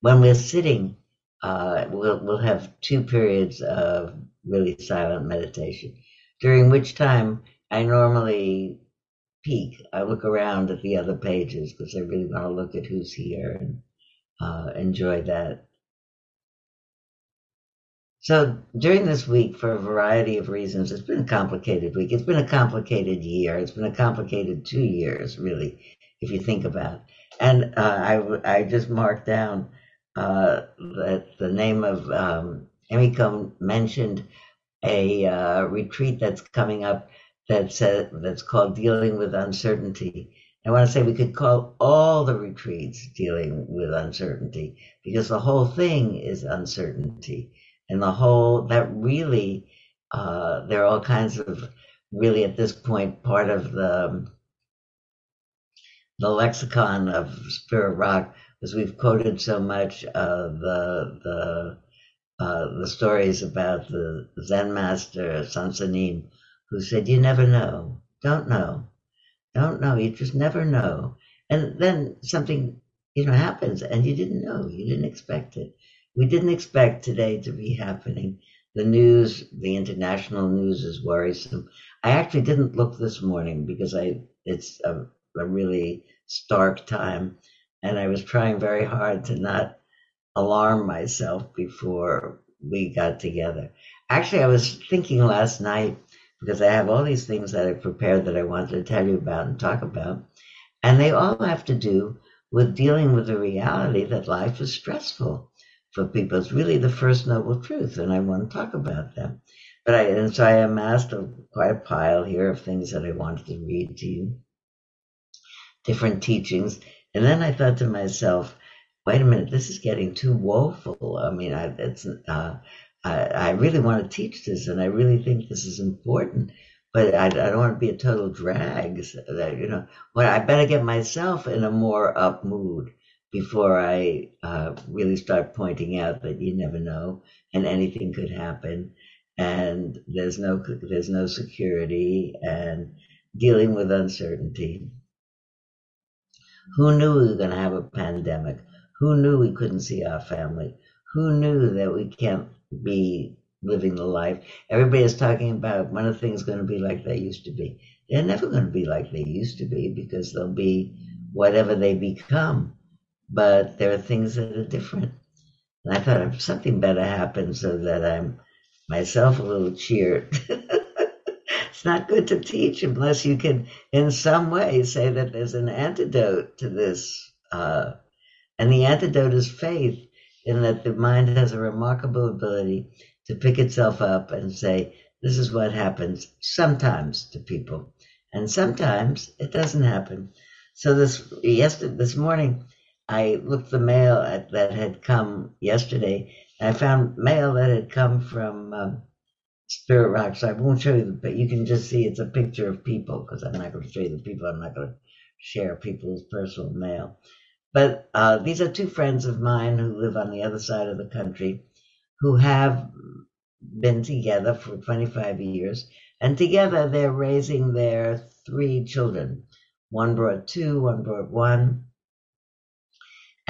when we're sitting, uh, we'll, we'll have two periods of really silent meditation, during which time I normally peek. I look around at the other pages because I really want to look at who's here and uh, enjoy that. So during this week, for a variety of reasons, it's been a complicated week. It's been a complicated year. It's been a complicated two years, really, if you think about it. And uh, I, I just marked down uh, that the name of um, Emiko mentioned a uh, retreat that's coming up that's, that's called Dealing with Uncertainty. I want to say we could call all the retreats dealing with uncertainty because the whole thing is uncertainty and the whole that really uh, there are all kinds of really at this point part of the the lexicon of spirit rock as we've quoted so much of the the uh, the stories about the Zen master Sansanin, who said, "You never know, don't know, don't know. You just never know." And then something, you know, happens, and you didn't know, you didn't expect it. We didn't expect today to be happening. The news, the international news is worrisome. I actually didn't look this morning because I it's a, a really stark time and I was trying very hard to not alarm myself before we got together. Actually, I was thinking last night because I have all these things that I prepared that I wanted to tell you about and talk about, and they all have to do with dealing with the reality that life is stressful for people. It's really the first noble truth, and I want to talk about them. But I and so I amassed a, quite a pile here of things that I wanted to read to you, different teachings, and then I thought to myself, wait a minute, this is getting too woeful. I mean, I, it's uh, I, I really want to teach this, and I really think this is important. But I, I don't want to be a total drag. So that, you know, well, I better get myself in a more up mood before I uh, really start pointing out that you never know and anything could happen and there's no there's no security and dealing with uncertainty. Who knew we were going to have a pandemic? Who knew we couldn't see our family? Who knew that we can't be living the life? Everybody is talking about when are things going to be like they used to be. They're never going to be like they used to be because they'll be whatever they become but there are things that are different. And I thought if something better happens so that I'm myself a little cheered. it's not good to teach unless you can, in some way, say that there's an antidote to this. Uh, and the antidote is faith, in that the mind has a remarkable ability to pick itself up and say, this is what happens sometimes to people. And sometimes it doesn't happen. So this yesterday, this morning, I looked the mail at, that had come yesterday, I found mail that had come from um, Spirit Rock. So I won't show you, but you can just see it's a picture of people because I'm not going to show you the people. I'm not going to share people's personal mail. But uh, these are two friends of mine who live on the other side of the country who have been together for 25 years. And together they're raising their three children. One brought two, one brought one.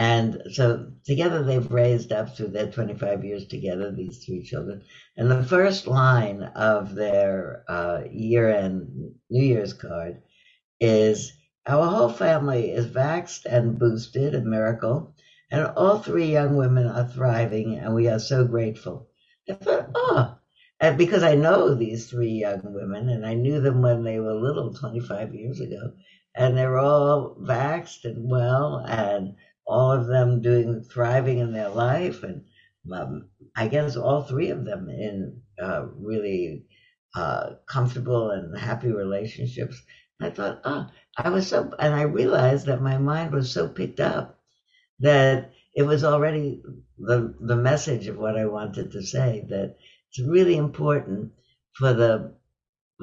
And so together they've raised up through their 25 years together, these three children. And the first line of their uh, year end New Year's card is Our whole family is vaxxed and boosted, a miracle. And all three young women are thriving, and we are so grateful. I thought, oh, and because I know these three young women, and I knew them when they were little 25 years ago, and they're all vaxxed and well and all of them doing thriving in their life, and um, I guess all three of them in uh, really uh, comfortable and happy relationships. I thought, oh, I was so, and I realized that my mind was so picked up that it was already the the message of what I wanted to say. That it's really important for the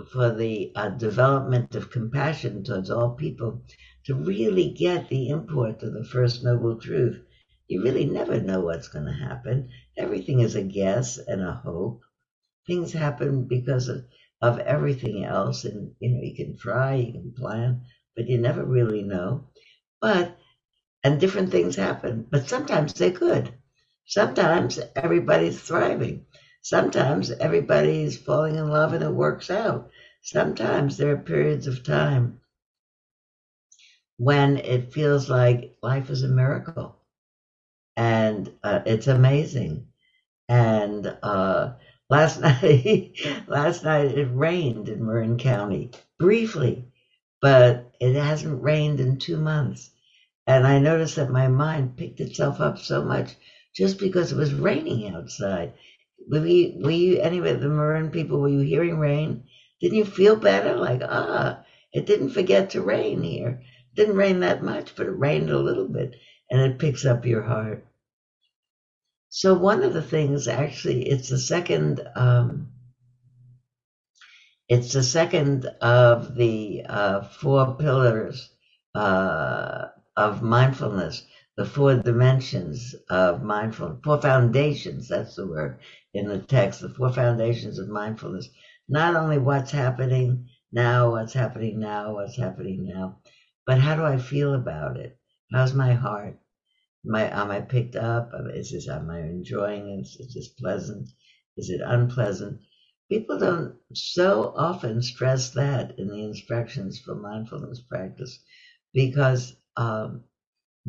for the uh, development of compassion towards all people to really get the import of the First Noble Truth, you really never know what's going to happen. Everything is a guess and a hope. Things happen because of, of everything else. And, you know, you can try, you can plan, but you never really know. But and different things happen, but sometimes they're good. Sometimes everybody's thriving. Sometimes everybody is falling in love and it works out. Sometimes there are periods of time when it feels like life is a miracle and uh, it's amazing. And uh, last night, last night it rained in Marin County briefly, but it hasn't rained in two months. And I noticed that my mind picked itself up so much just because it was raining outside. Were you, were you anyway, the Marin people, were you hearing rain? Didn't you feel better? Like, ah, it didn't forget to rain here. It didn't rain that much, but it rained a little bit, and it picks up your heart. So one of the things, actually, it's the second, um, it's the second of the uh, four pillars uh, of mindfulness, the four dimensions of mindfulness, four foundations, that's the word in the text, the four foundations of mindfulness. Not only what's happening now, what's happening now, what's happening now, but how do I feel about it? How's my heart? Am I, am I picked up? Is this, am I enjoying it? Is this pleasant? Is it unpleasant? People don't so often stress that in the instructions for mindfulness practice because um,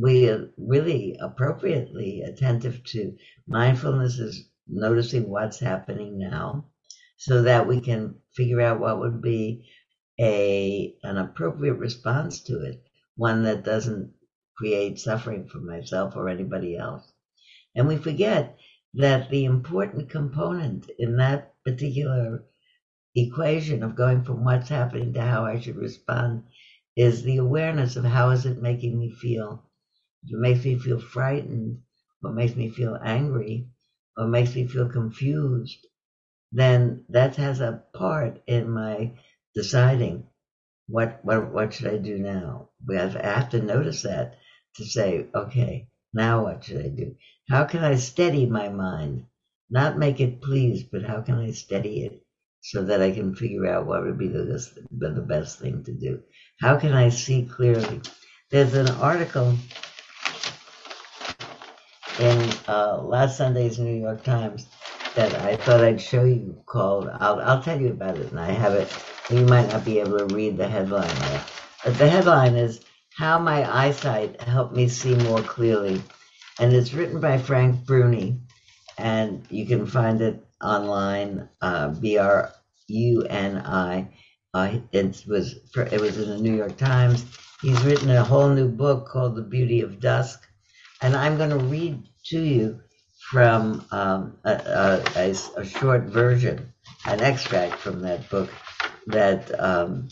we are really appropriately attentive to mindfulness is noticing what's happening now so that we can figure out what would be a an appropriate response to it one that doesn't create suffering for myself or anybody else and we forget that the important component in that particular equation of going from what's happening to how I should respond is the awareness of how is it making me feel. Makes me feel frightened, or makes me feel angry, or makes me feel confused, then that has a part in my deciding what what what should I do now. We have, I have to notice that to say, okay, now what should I do? How can I steady my mind? Not make it please, but how can I steady it so that I can figure out what would be the, the best thing to do? How can I see clearly? There's an article in uh, last Sunday's New York Times that I thought I'd show you called, I'll, I'll tell you about it, and I have it. You might not be able to read the headline there. But the headline is How My Eyesight Helped Me See More Clearly. And it's written by Frank Bruni, and you can find it online, uh, B R U N I. Uh, it was it was in the New York Times. He's written a whole new book called The Beauty of Dusk, and I'm going to read to you from um, a, a, a, short version, an extract from that book that um,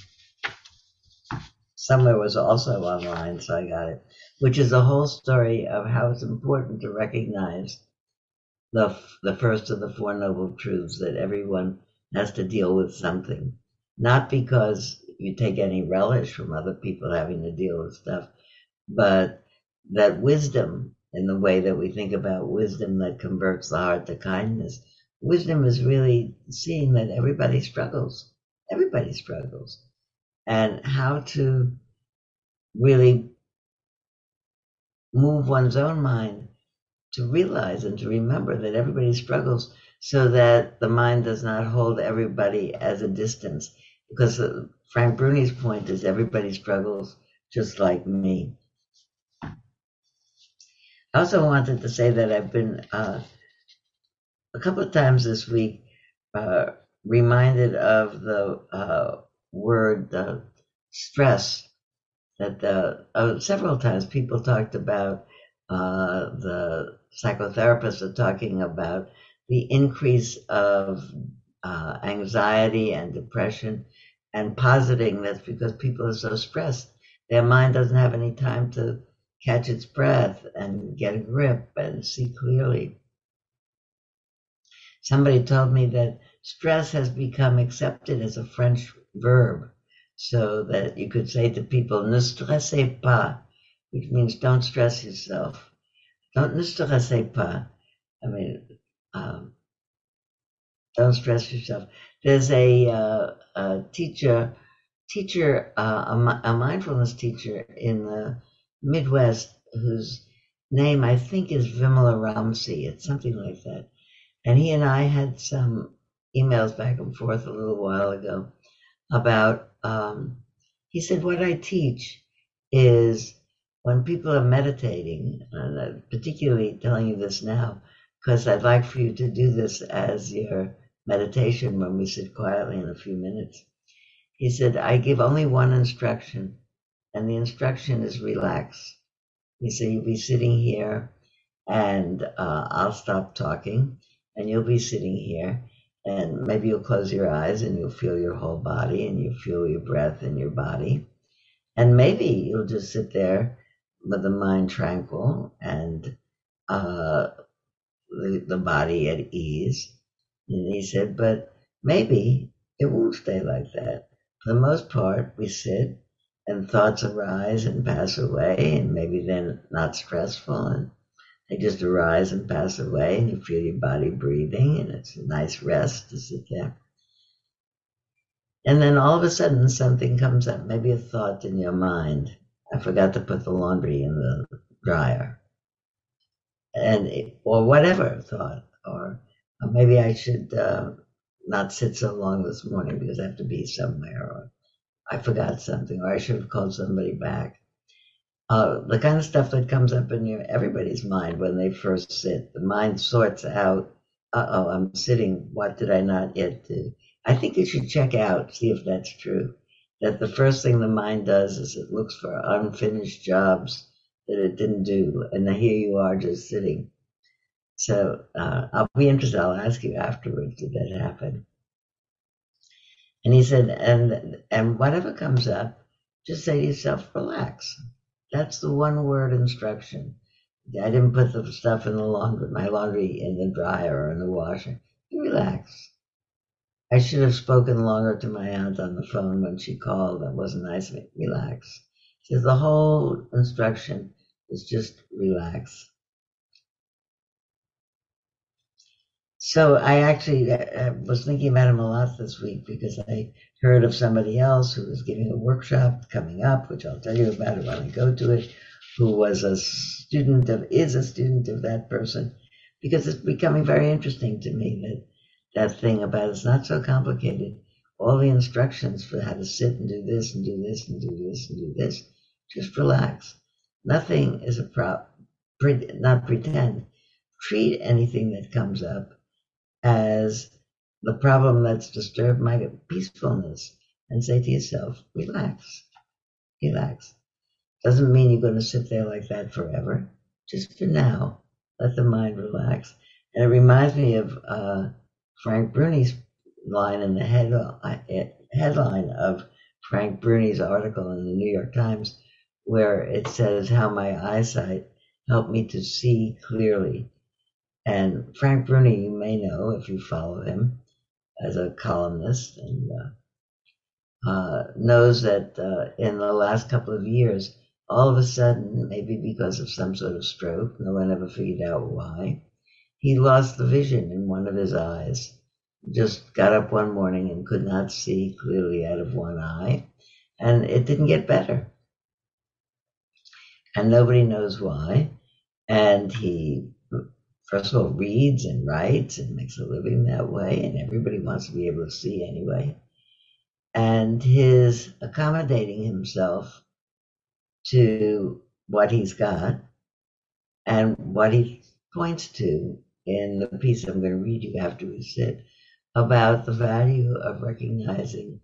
somewhere was also online, so I got it, which is the whole story of how it's important to recognize the the first of the four noble truths that everyone has to deal with something. Not because you take any relish from other people having to deal with stuff, but that wisdom in the way that we think about wisdom that converts the heart to kindness. Wisdom is really seeing that everybody struggles. Everybody struggles. And how to really move one's own mind to realize and to remember that everybody struggles so that the mind does not hold everybody as a distance because uh, Frank Bruni's point is everybody struggles just like me. I also wanted to say that I've been uh, a couple of times this week uh, reminded of the uh, word uh, stress. That uh, several times people talked about the psychotherapists are talking about the increase of anxiety and depression and positing that's because people are so stressed. Their mind doesn't have any time to catch its breath and get a grip and see clearly. Somebody told me that stress has become accepted as a French verb, so that you could say to people, ne stressez pas, which means don't stress yourself. Don't ne stressez pas. I mean, um, don't stress yourself. There's a, uh, a teacher, teacher, uh, a, a, mindfulness teacher in the Midwest whose name I think is Vimalaramsi. It's something like that. And he and I had some emails back and forth a little while ago about, um, he said, what I teach is when people are meditating, and I'm particularly telling you this now, because I'd like for you to do this as your meditation when we sit quietly in a few minutes. He said, I give only one instruction, and the instruction is relax. He said, You'll be sitting here, and uh, I'll stop talking, and you'll be sitting here, and maybe you'll close your eyes and you'll feel your whole body, and you'll feel your breath in your body. And maybe you'll just sit there with the mind tranquil and uh, the, the body at ease. And he said, but maybe it won't stay like that. For the most part, we sit and thoughts arise and pass away, and maybe they're not stressful and they just arise and pass away, and you feel your body breathing, and it's a nice rest to sit there. And then all of a sudden, something comes up, maybe a thought in your mind. I forgot to put the laundry in the dryer. And, it, or whatever thought, or, or maybe I should uh, not sit so long this morning because I have to be somewhere, or I forgot something, or I should have called somebody back. Uh, the kind of stuff that comes up in your everybody's mind when they first sit. The mind sorts out, uh oh, I'm sitting, what did I not yet do? I think you should check out, see if that's true. That the first thing the mind does is it looks for unfinished jobs that it didn't do, and here you are just sitting. So uh, I'll be interested. I'll ask you afterwards did that happen. And he said, and and whatever comes up, just say to yourself, relax. That's the one word instruction. I didn't put the stuff in the laundry, my laundry in the dryer or in the washer. Relax. I should have spoken longer to my aunt on the phone when she called. That wasn't nice of me. Relax. So the whole instruction is just relax. So I actually uh, uh, was thinking about him a lot this week because I heard of somebody else who was giving a workshop coming up, which I'll tell you about when I go to it, who was a student of, is a student of that person, because it's becoming very interesting to me that that thing about it's not so complicated. All the instructions for how to sit and do this and do this and do this and do this, just relax. Nothing is a prop, not pretend. Treat anything that comes up as the problem that's disturbed my peacefulness and say to yourself, relax, relax. Doesn't mean you're going to sit there like that forever. Just for now, let the mind relax. And it reminds me of uh, Frank Bruni's line in the head, headline of Frank Bruni's article in the New York Times, where it says how my eyesight helped me to see clearly and Frank Bruni, you may know if you follow him as a columnist, and uh, uh, knows that uh, in the last couple of years, all of a sudden, maybe because of some sort of stroke, no one ever figured out why, he lost the vision in one of his eyes. Just got up one morning and could not see clearly out of one eye, and it didn't get better. And nobody knows why. And he first of all, reads and writes and makes a living that way, and everybody wants to be able to see anyway. And his accommodating himself to what he's got and what he points to in the piece I'm going to read you after we sit about the value of recognizing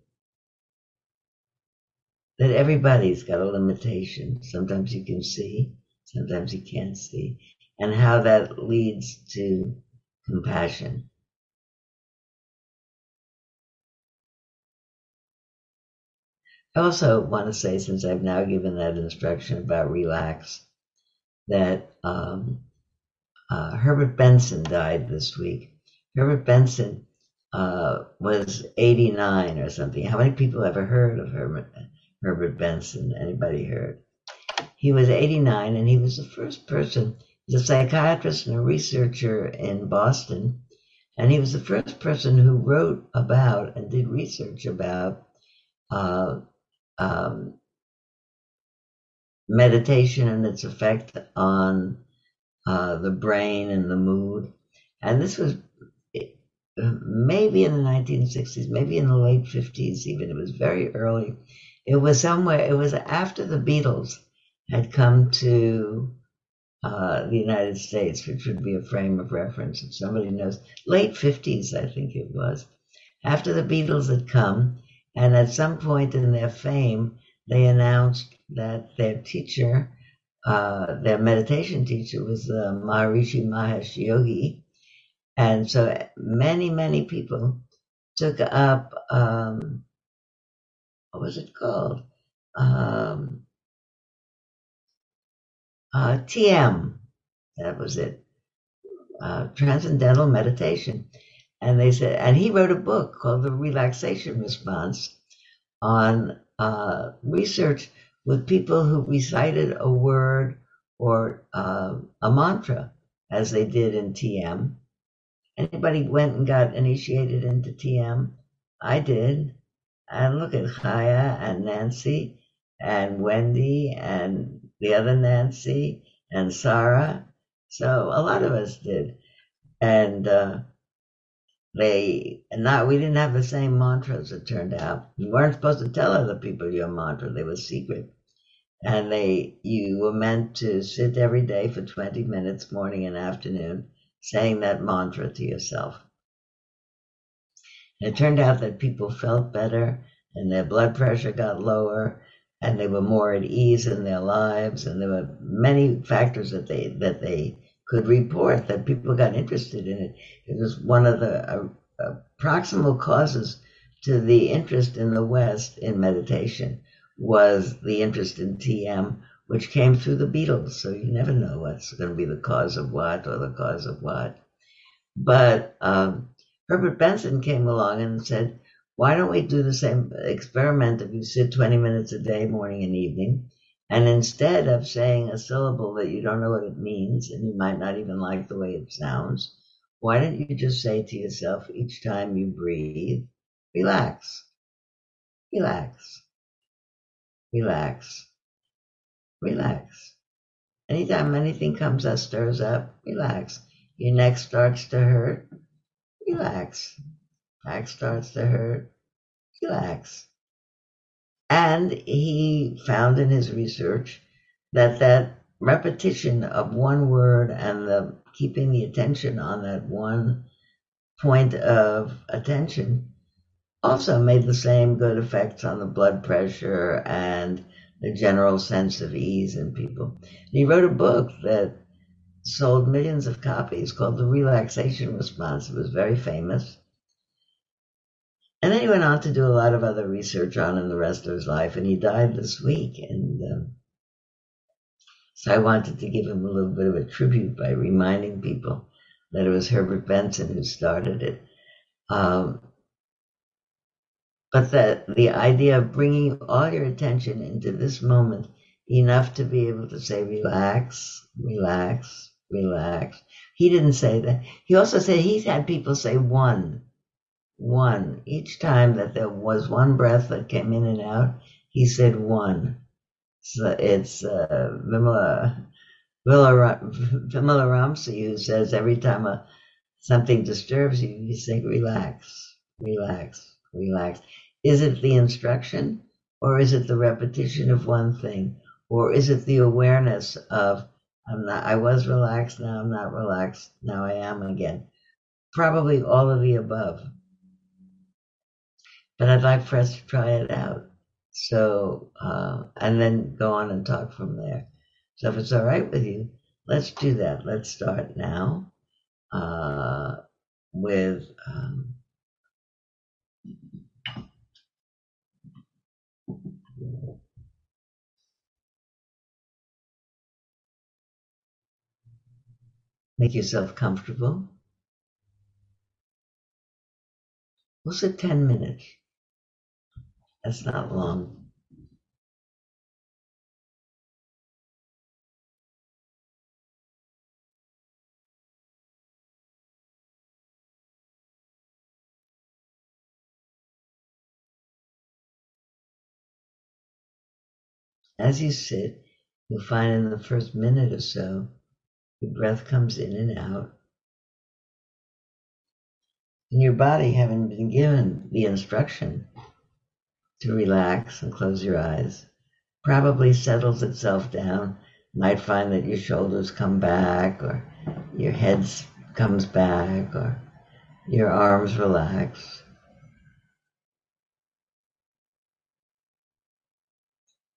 that everybody's got a limitation. Sometimes you can see, sometimes you can't see and how that leads to compassion. I also want to say, since I've now given that instruction about relax, that um, uh, Herbert Benson died this week. Herbert Benson uh, was 89 or something. How many people ever heard of Herbert, Herbert Benson? Anybody heard? He was 89 and he was the first person He's a psychiatrist and a researcher in Boston, and he was the first person who wrote about and did research about uh, um, meditation and its effect on uh, the brain and the mood. And this was maybe in the 1960s, maybe in the late 50s, even. It was very early. It was somewhere, it was after the Beatles had come to uh, the United States, which would be a frame of reference if somebody knows. Late 50s, I think it was. After the Beatles had come, and at some point in their fame, they announced that their teacher, uh, their meditation teacher, was uh, Maharishi Mahesh Yogi. And so many, many people took up, um, what was it called? Um, uh, TM, that was it, uh, Transcendental Meditation. And they said, and he wrote a book called The Relaxation Response on uh, research with people who recited a word or uh, a mantra as they did in TM. Anybody went and got initiated into TM? I did. And look at Chaya and Nancy and Wendy and the other Nancy and Sarah. So a lot of us did. And uh, they not we didn't have the same mantras, it turned out. You weren't supposed to tell other people your mantra, they were secret. And they you were meant to sit every day for 20 minutes, morning and afternoon, saying that mantra to yourself. And it turned out that people felt better and their blood pressure got lower and they were more at ease in their lives and there were many factors that they that they could report that people got interested in it. It was one of the uh, uh, proximal causes to the interest in the West in meditation was the interest in TM, which came through the Beatles. So you never know what's going to be the cause of what or the cause of what. But um, Herbert Benson came along and said, why don't we do the same experiment if you sit 20 minutes a day, morning and evening, and instead of saying a syllable that you don't know what it means and you might not even like the way it sounds, why don't you just say to yourself each time you breathe, relax, relax, relax, relax. Anytime anything comes that stirs up, relax. Your neck starts to hurt, relax. Back starts to hurt, relax. And he found in his research that that repetition of one word and the keeping the attention on that one point of attention also made the same good effects on the blood pressure and the general sense of ease in people. And he wrote a book that sold millions of copies called The Relaxation Response. It was very famous. And then he went on to do a lot of other research on him the rest of his life, and he died this week. And um, so I wanted to give him a little bit of a tribute by reminding people that it was Herbert Benson who started it. Um, but that the idea of bringing all your attention into this moment enough to be able to say, relax, relax, relax. He didn't say that. He also said he's had people say one one. Each time that there was one breath that came in and out, he said one. So it's uh, Vimala, Ramsi who says every time a, something disturbs you, you say relax, relax, relax. Is it the instruction or is it the repetition of one thing? Or is it the awareness of I'm not I was relaxed, now I'm not relaxed, now I am again. Probably all of the above but I'd like for us to try it out. So, uh, and then go on and talk from there. So if it's all right with you, let's do that. Let's start now uh, with. Um, make yourself comfortable. We'll sit 10 minutes. That's not long. As you sit, You'll find in the first minute or so, your breath comes in and out. And your body, having been given the instruction to relax and close your eyes, probably settles itself down. Might find that your shoulders come back, or your head comes back, or your arms relax.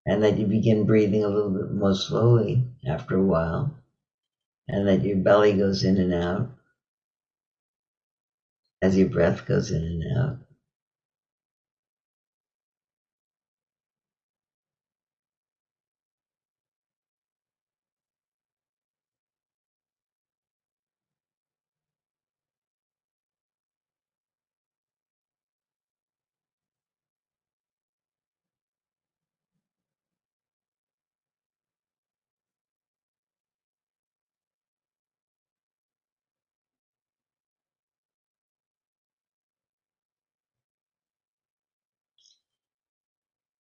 And that you begin breathing a little bit more slowly after a while, and that your belly goes in and out as your breath goes in and out.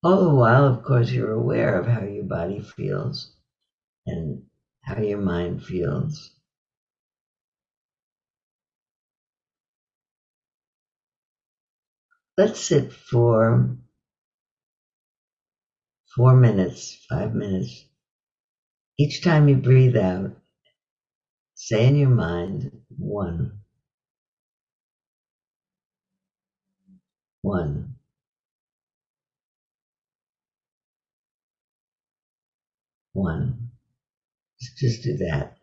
All the while, of course, you're aware of how your body feels and how your mind feels. Let's sit for four minutes, five minutes. Each time you breathe out, say in your mind, one, one. One. Just do that.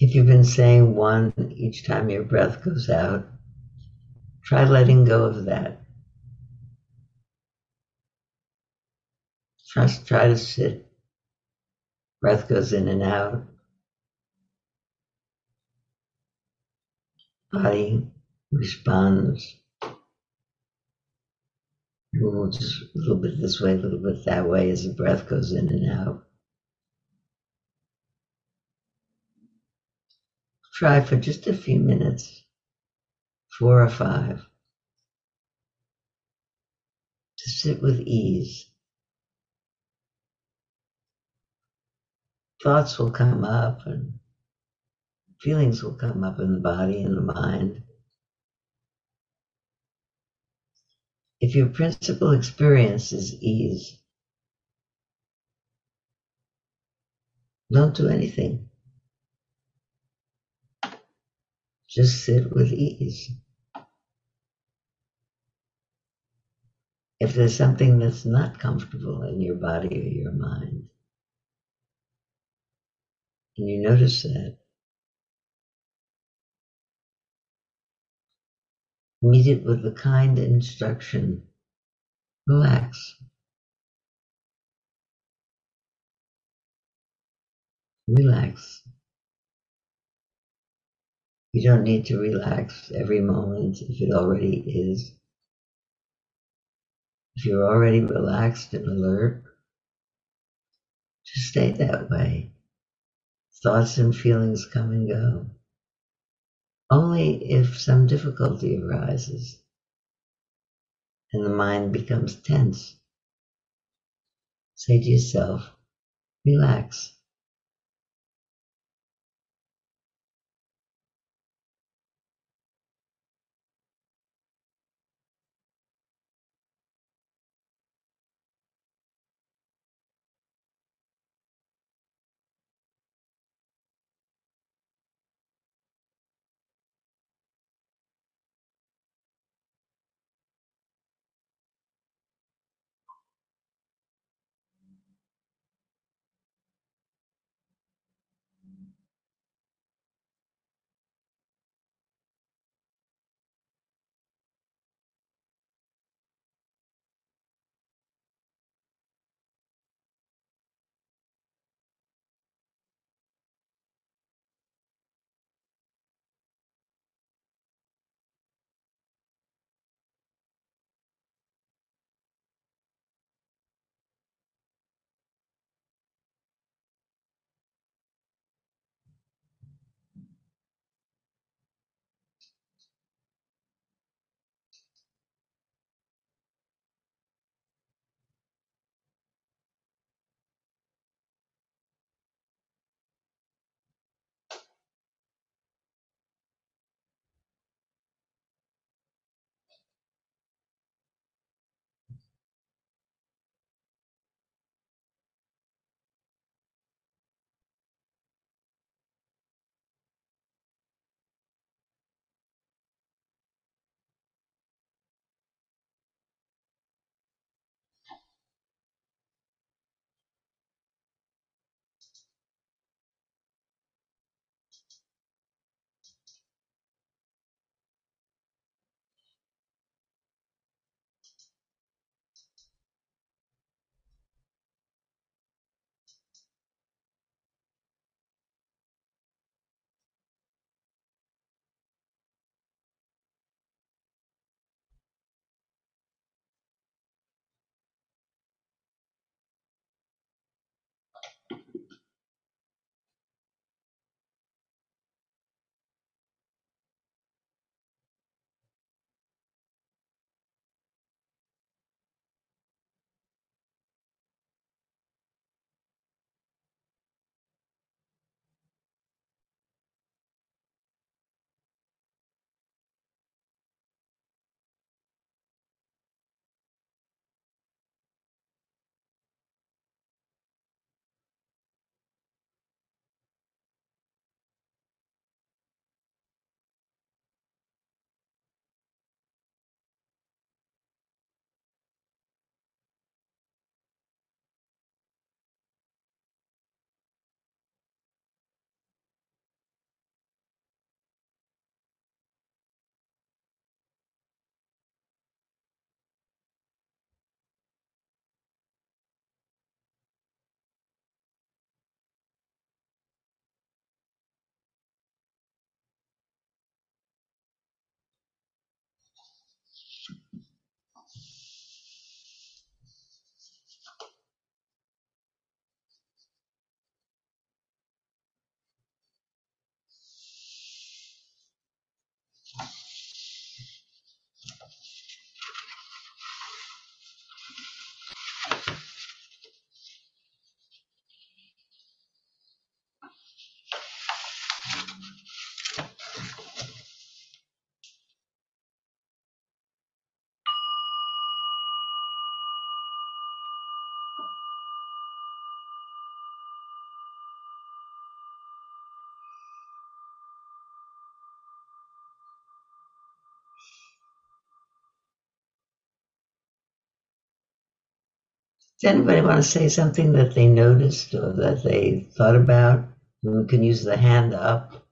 If you've been saying one each time your breath goes out, try letting go of that. Just try to sit. Breath goes in and out. Body responds. Moves a little bit this way, a little bit that way as the breath goes in and out. Try for just a few minutes, four or five, to sit with ease. Thoughts will come up and feelings will come up in the body and the mind. If your principal experience is ease, don't do anything. Just sit with ease. If there's something that's not comfortable in your body or your mind, and you notice that, meet it with the kind instruction relax. Relax. You don't need to relax every moment if it already is. If you're already relaxed and alert, just stay that way. Thoughts and feelings come and go. Only if some difficulty arises and the mind becomes tense, say to yourself, relax. Does anybody want to say something that they noticed or that they thought about? We can use the hand up.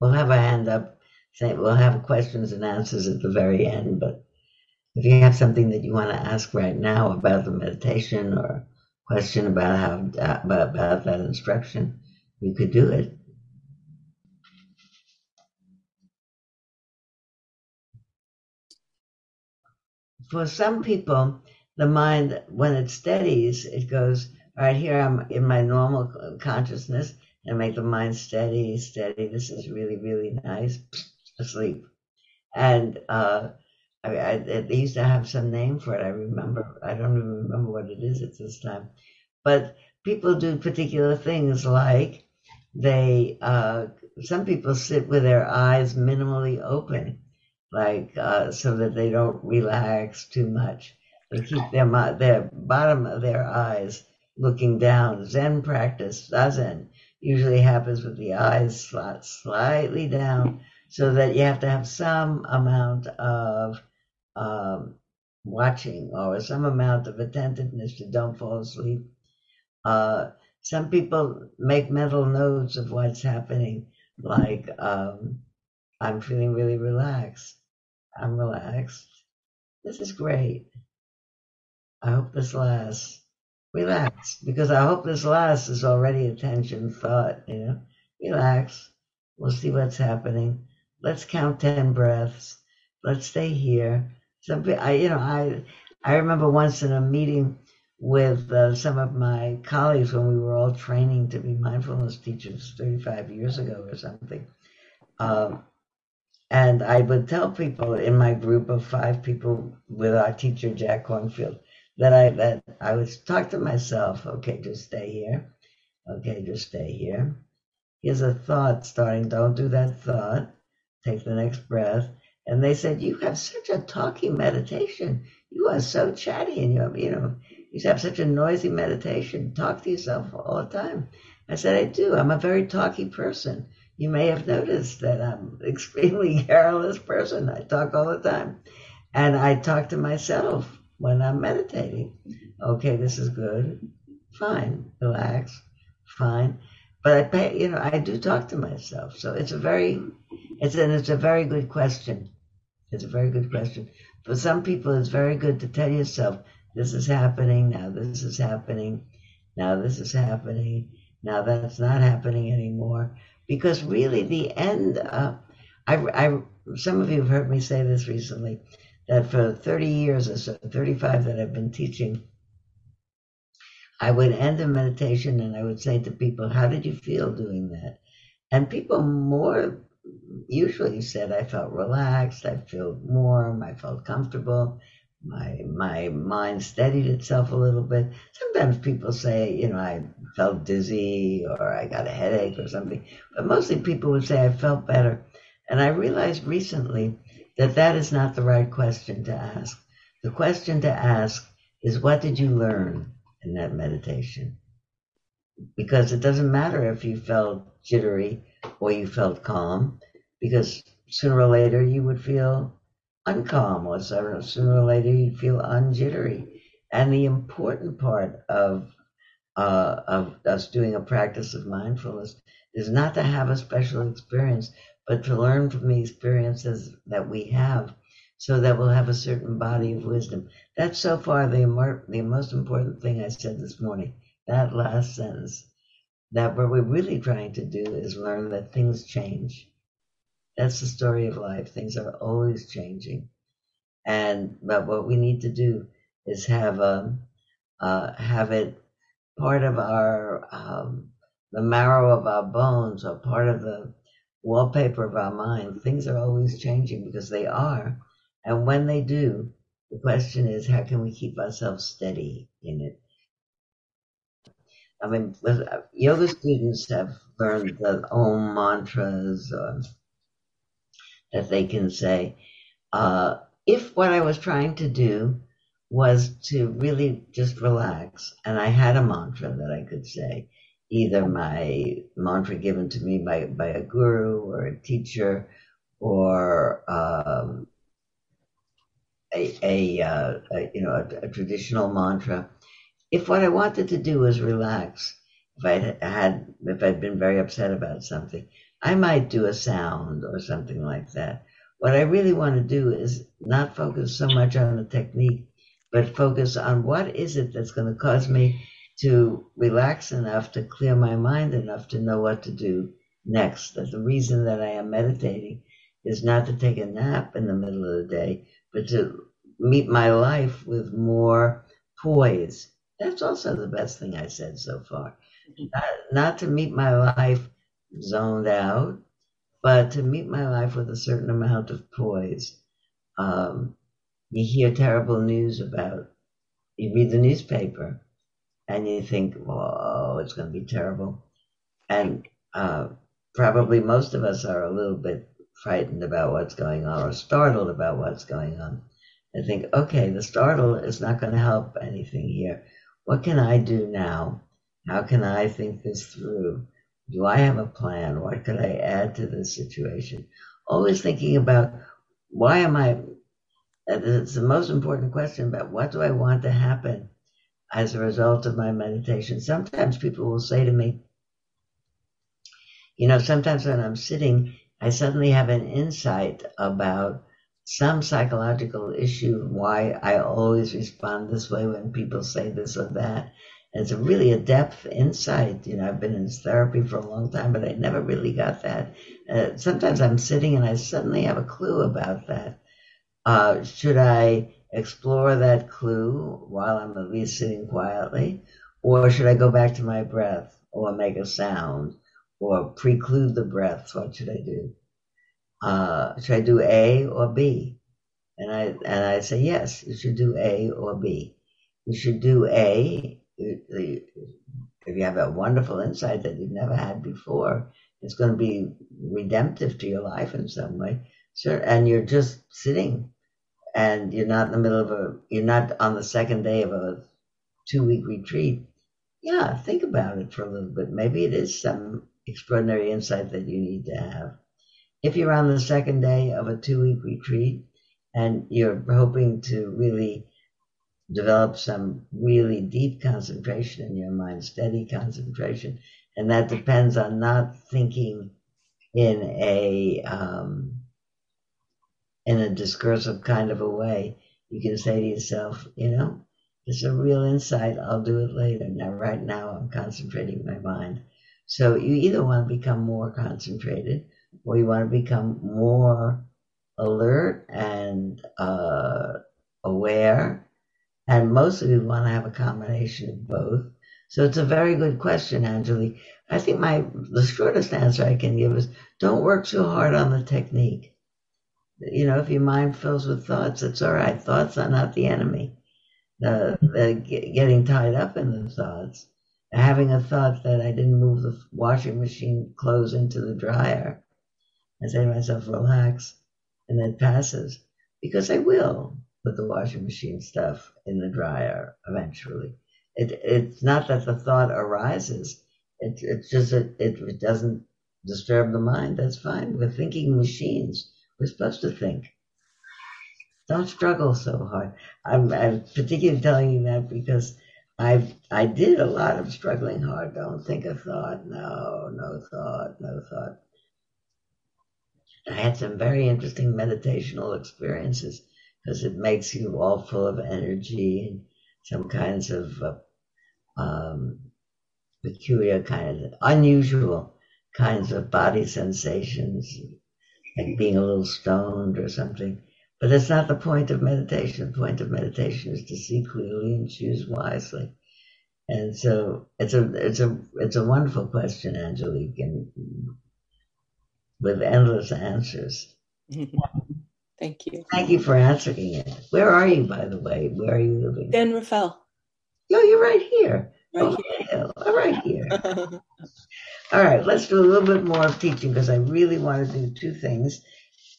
We'll have a hand up. Say We'll have questions and answers at the very end. But if you have something that you want to ask right now about the meditation or question about how about, about that instruction, you could do it. For some people, the mind, when it steadies, it goes, right, here I'm in my normal consciousness and make the mind steady, steady. This is really, really nice. Asleep. And uh, I, I, they used to have some name for it. I remember. I don't even remember what it is at this time. But people do particular things like they. Uh, some people sit with their eyes minimally open, like uh, so that they don't relax too much. Keep their their bottom of their eyes looking down. Zen practice, zazen, usually happens with the eyes slightly down, so that you have to have some amount of um, watching or some amount of attentiveness to don't fall asleep. Uh, some people make mental notes of what's happening, like um, I'm feeling really relaxed. I'm relaxed. This is great. I hope this lasts. Relax, because I hope this lasts is already attention thought, you know. Relax. We'll see what's happening. Let's count 10 breaths. Let's stay here. Some, I, you know, I, I remember once in a meeting with uh, some of my colleagues when we were all training to be mindfulness teachers 35 years ago or something. Um, and I would tell people in my group of five people with our teacher, Jack Kornfield, that I that I would talk to myself, okay, just stay here. Okay, just stay here. Here's a thought starting, don't do that thought. Take the next breath. And they said, You have such a talky meditation. You are so chatty and you have, you know, you have such a noisy meditation. Talk to yourself all the time. I said, I do. I'm a very talky person. You may have noticed that I'm extremely garrulous person. I talk all the time. And I talk to myself when I'm meditating. Okay, this is good. Fine. Relax. Fine. But I pay, you know, I do talk to myself. So it's a very, it's and it's a very good question. It's a very good question. For some people, it's very good to tell yourself, this is happening, now this is happening, now this is happening, now that's not happening anymore. Because really, the end, uh, I, I, some of you have heard me say this recently that for 30 years or so, 35 that I've been teaching, I would end a meditation and I would say to people, How did you feel doing that? And people more usually said, I felt relaxed, I felt warm, I felt comfortable, my my mind steadied itself a little bit. Sometimes people say, you know, I felt dizzy or I got a headache or something, but mostly people would say I felt better. And I realized recently that that is not the right question to ask. The question to ask is, what did you learn in that meditation? Because it doesn't matter if you felt jittery or you felt calm, because sooner or later you would feel uncalm, or sooner or later you'd feel unjittery. And the important part of uh, of us doing a practice of mindfulness is not to have a special experience, but to learn from the experiences that we have so that we'll have a certain body of wisdom. That's so far the, the most important thing I said this morning, that last sentence. That what we're really trying to do is learn that things change. That's the story of life. Things are always changing. And but what we need to do is have a um, uh, have it part of our um, the marrow of our bones or part of the wallpaper of our mind. Things are always changing because they are. And when they do, the question is, how can we keep ourselves steady in it? I mean, uh, yoga students have learned the Om mantras uh, that they can say. Uh, if what I was trying to do was to really just relax, and I had a mantra that I could say, either my mantra given to me by, by a guru or a teacher or um, a, a, uh, a, you know a, a, traditional mantra if what I wanted to do was relax, if I had, if I'd been very upset about something, I might do a sound or something like that. What I really want to do is not focus so much on the technique, but focus on what is it that's going to cause me to relax enough to clear my mind enough to know what to do next. That the reason that I am meditating is not to take a nap in the middle of the day, but to meet my life with more poise. That's also the best thing I said so far. Mm-hmm. Not, not to meet my life zoned out, but to meet my life with a certain amount of poise. Um, you hear terrible news about, you read the newspaper and you think, oh, it's going to be terrible. And uh, probably most of us are a little bit frightened about what's going on or startled about what's going on. And think, okay, the startle is not going to help anything here. What can I do now? How can I think this through? Do I have a plan? What could I add to this situation? Always thinking about why am I, it's the most important question about what do I want to happen as a result of my meditation. Sometimes people will say to me, you know, sometimes when I'm sitting, I suddenly have an insight about some psychological issue, why I always respond this way when people say this or that. It's a really a depth insight. You know, I've been in therapy for a long time, but I never really got that. Uh, sometimes I'm sitting and I suddenly have a clue about that. Uh, should I explore that clue while I'm at least sitting quietly? Or should I go back to my breath or make a sound or preclude the breath? What should I do? Uh, should I do A or B? And I, and I say, yes, you should do A or B. You should do A if you have a wonderful insight that you've never had before, it's going to be redemptive to your life in some way. And you're just sitting and you're not in the middle of a, you're not on the second day of a two week retreat. Yeah, think about it for a little bit. Maybe it is some extraordinary insight that you need to have. If you're on the second day of a two week retreat and you're hoping to really develop some really deep concentration in your mind, steady concentration. And that depends on not thinking in a, um, in a discursive kind of a way. You can say to yourself, you know, it's a real insight. I'll do it later. Now, right now, I'm concentrating my mind. So you either want to become more concentrated or you want to become more alert and uh, aware and most of you want to have a combination of both. So it's a very good question, Angelique. I think my the shortest answer I can give is don't work too hard on the technique. You know, if your mind fills with thoughts, it's all right. Thoughts are not the enemy. The, the getting tied up in the thoughts, having a thought that I didn't move the washing machine clothes into the dryer, I say to myself, relax, and it passes because I will put the washing machine stuff in the dryer eventually. It, it's not that the thought arises. It, it's just that it, it doesn't disturb the mind. That's fine. We're thinking machines. We're supposed to think. Don't struggle so hard. I'm, I'm particularly telling you that because I I did a lot of struggling hard. Don't think a thought. No, no thought, no thought. I had some very interesting meditational experiences because it makes you all full of energy and some kinds of uh, um, peculiar kinds, of, unusual kinds of body sensations, like being a little stoned or something. But that's not the point of meditation. The point of meditation is to see clearly and choose wisely. And so it's a it's a it's a wonderful question, Angelique, and with endless answers. Thank you. Thank you for answering it. Where are you, by the way? Where are you living? San Rafael. No, you're right here. Right oh, here. right here. All right, let's do a little bit more of teaching because I really want to do two things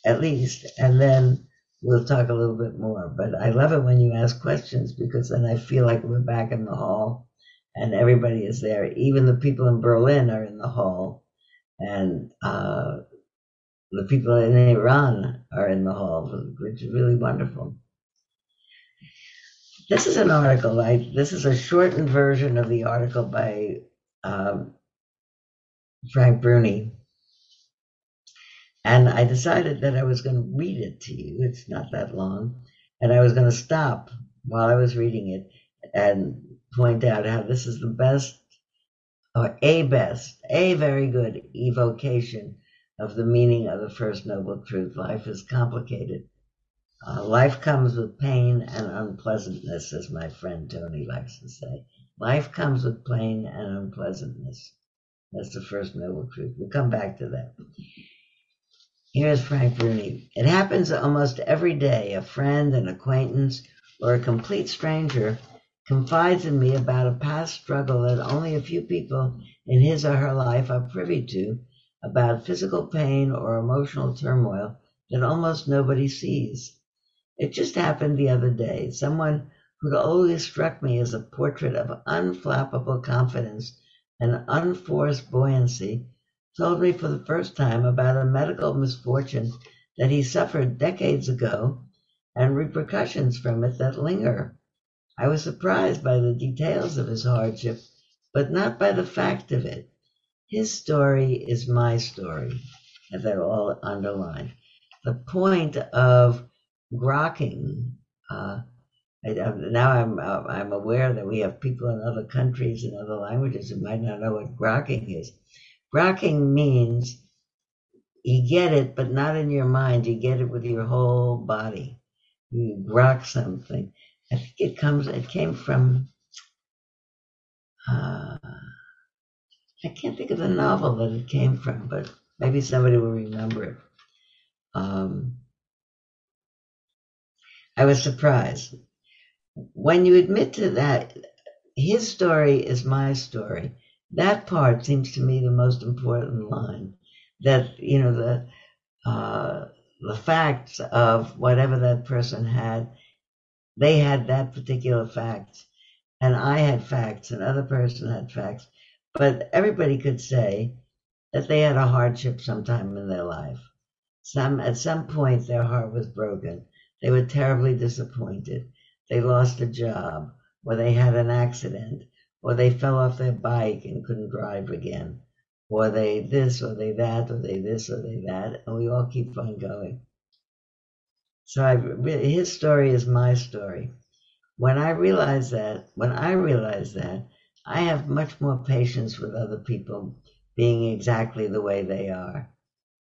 at least, and then we'll talk a little bit more. But I love it when you ask questions because then I feel like we're back in the hall and everybody is there. Even the people in Berlin are in the hall. And uh, the people in Iran are in the hall, which is really wonderful. this is an article. I this is a shortened version of the article by um, Frank Bruni, and I decided that I was going to read it to you. It's not that long, and I was going to stop while I was reading it and point out how this is the best, or a best, a very good evocation of the meaning of the first noble truth. Life is complicated. Uh, life comes with pain and unpleasantness, as my friend Toni likes to say. Life comes with pain and unpleasantness. That's the first noble truth. We'll come back to that. Here's Frank Bruni. It happens almost every day. A friend, an acquaintance, or a complete stranger confides in me about a past struggle that only a few people in his or her life are privy to, about physical pain or emotional turmoil that almost nobody sees. It just happened the other day. Someone who'd always struck me as a portrait of unflappable confidence and unforced buoyancy told me for the first time about a medical misfortune that he suffered decades ago and repercussions from it that linger. I was surprised by the details of his hardship, but not by the fact of it. His story is my story, and they're all underlined. The point of grokking. Uh, I, now I'm uh, I'm aware that we have people in other countries and other languages who might not know what grokking is. Grokking means you get it, but not in your mind. You get it with your whole body. You grok something. I think it comes. It came from. Uh, I can't think of the novel that it came from, but maybe somebody will remember it. Um, I was surprised. When you admit to that, his story is my story. That part seems to me the most important line. That you know the uh, the facts of whatever that person had, they had that particular fact, and I had facts, and other person had facts, but everybody could say that they had a hardship sometime in their life. Some at some point their heart was broken they were terribly disappointed. They lost a job, or they had an accident, or they fell off their bike and couldn't drive again, or they this, or they that, or they this, or they that, and we all keep on going. So I, his story is my story. When I realize that, when I realize that, I have much more patience with other people being exactly the way they are,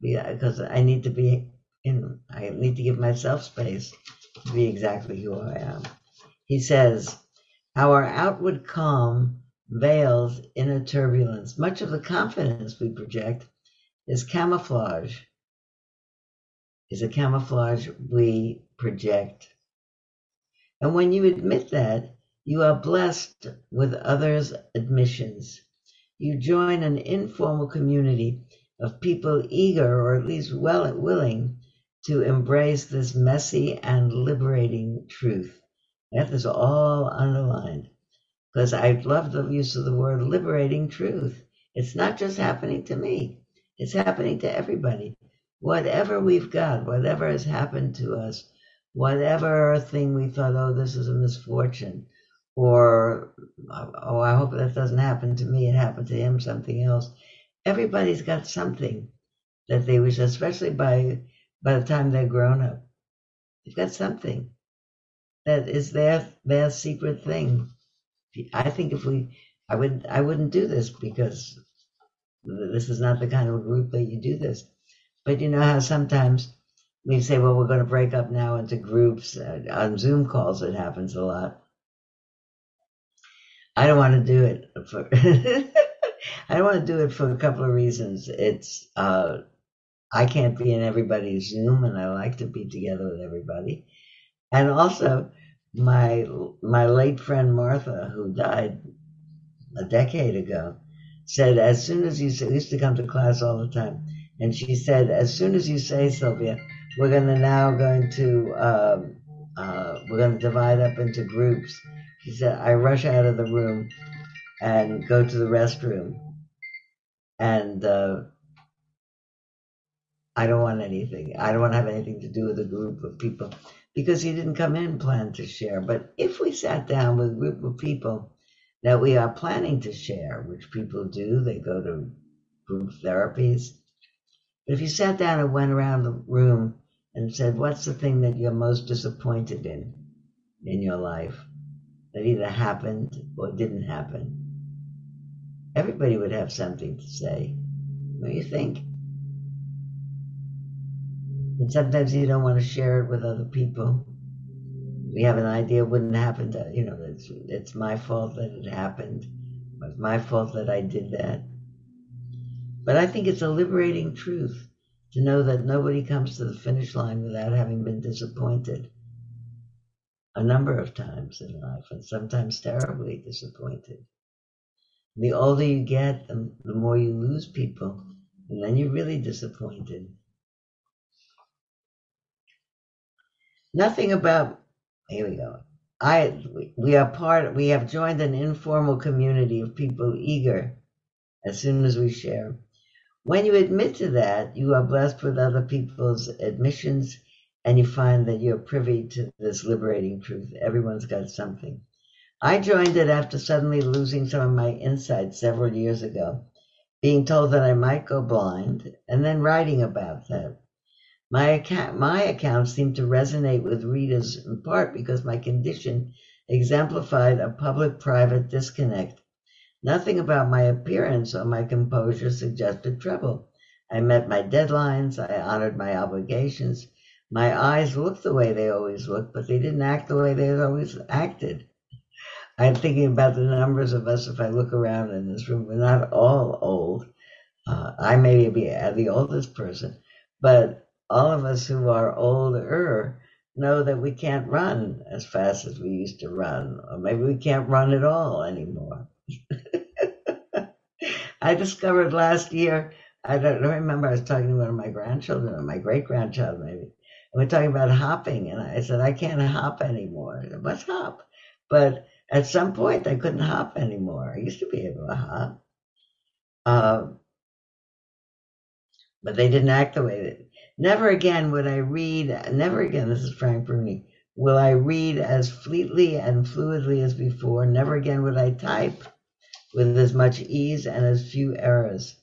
because I need to be and I need to give myself space be exactly who I am. He says, Our outward calm veils inner turbulence. Much of the confidence we project is camouflage, is a camouflage we project. And when you admit that, you are blessed with others' admissions. You join an informal community of people eager or at least well willing to embrace this messy and liberating truth. That is all underlined because I love the use of the word liberating truth. It's not just happening to me, it's happening to everybody. Whatever we've got, whatever has happened to us, whatever thing we thought, oh, this is a misfortune, or oh, I hope that doesn't happen to me, it happened to him, something else. Everybody's got something that they wish, especially by by the time they're grown up. They've got something that is their their secret thing. I think if we, I would I wouldn't do this because this is not the kind of group that you do this. But you know how sometimes we say, well, we're going to break up now into groups on Zoom calls. It happens a lot. I don't want to do it for. I don't want to do it for a couple of reasons. It's uh, I can't be in everybody's Zoom, and I like to be together with everybody. And also, my my late friend Martha, who died a decade ago, said as soon as you say, used to come to class all the time, and she said as soon as you say Sylvia, we're to now going to um, uh, we're to divide up into groups. She said I rush out of the room and go to the restroom, and uh, I don't want anything. I don't want to have anything to do with a group of people because he didn't come in planned to share. But if we sat down with a group of people that we are planning to share, which people do, they go to group therapies. But if you sat down and went around the room and said, What's the thing that you're most disappointed in in your life that either happened or didn't happen? Everybody would have something to say. What do you think? And sometimes you don't want to share it with other people. We have an idea it wouldn't happen to, you know, it's, it's my fault that it happened. It's my fault that I did that. But I think it's a liberating truth to know that nobody comes to the finish line without having been disappointed a number of times in life, and sometimes terribly disappointed. The older you get, the, the more you lose people, and then you're really disappointed. Nothing about, here we go. I, we are part, we have joined an informal community of people eager as soon as we share. When you admit to that, you are blessed with other people's admissions and you find that you're privy to this liberating truth. Everyone's got something. I joined it after suddenly losing some of my insight several years ago, being told that I might go blind, and then writing about that. My account, my account seemed to resonate with readers in part because my condition exemplified a public-private disconnect. Nothing about my appearance or my composure suggested trouble. I met my deadlines. I honored my obligations. My eyes looked the way they always looked, but they didn't act the way they always acted. I'm thinking about the numbers of us. If I look around in this room, we're not all old. Uh, I may be the oldest person, but all of us who are older know that we can't run as fast as we used to run, or maybe we can't run at all anymore. I discovered last year, I don't remember, I was talking to one of my grandchildren, or my great grandchild maybe, and we're talking about hopping, and I said, I can't hop anymore. Said, What's hop? But at some point, I couldn't hop anymore. I used to be able to hop. Uh, but they didn't act the way that Never again would I read, never again, this is Frank Bruni, will I read as fleetly and fluidly as before. Never again would I type with as much ease and as few errors.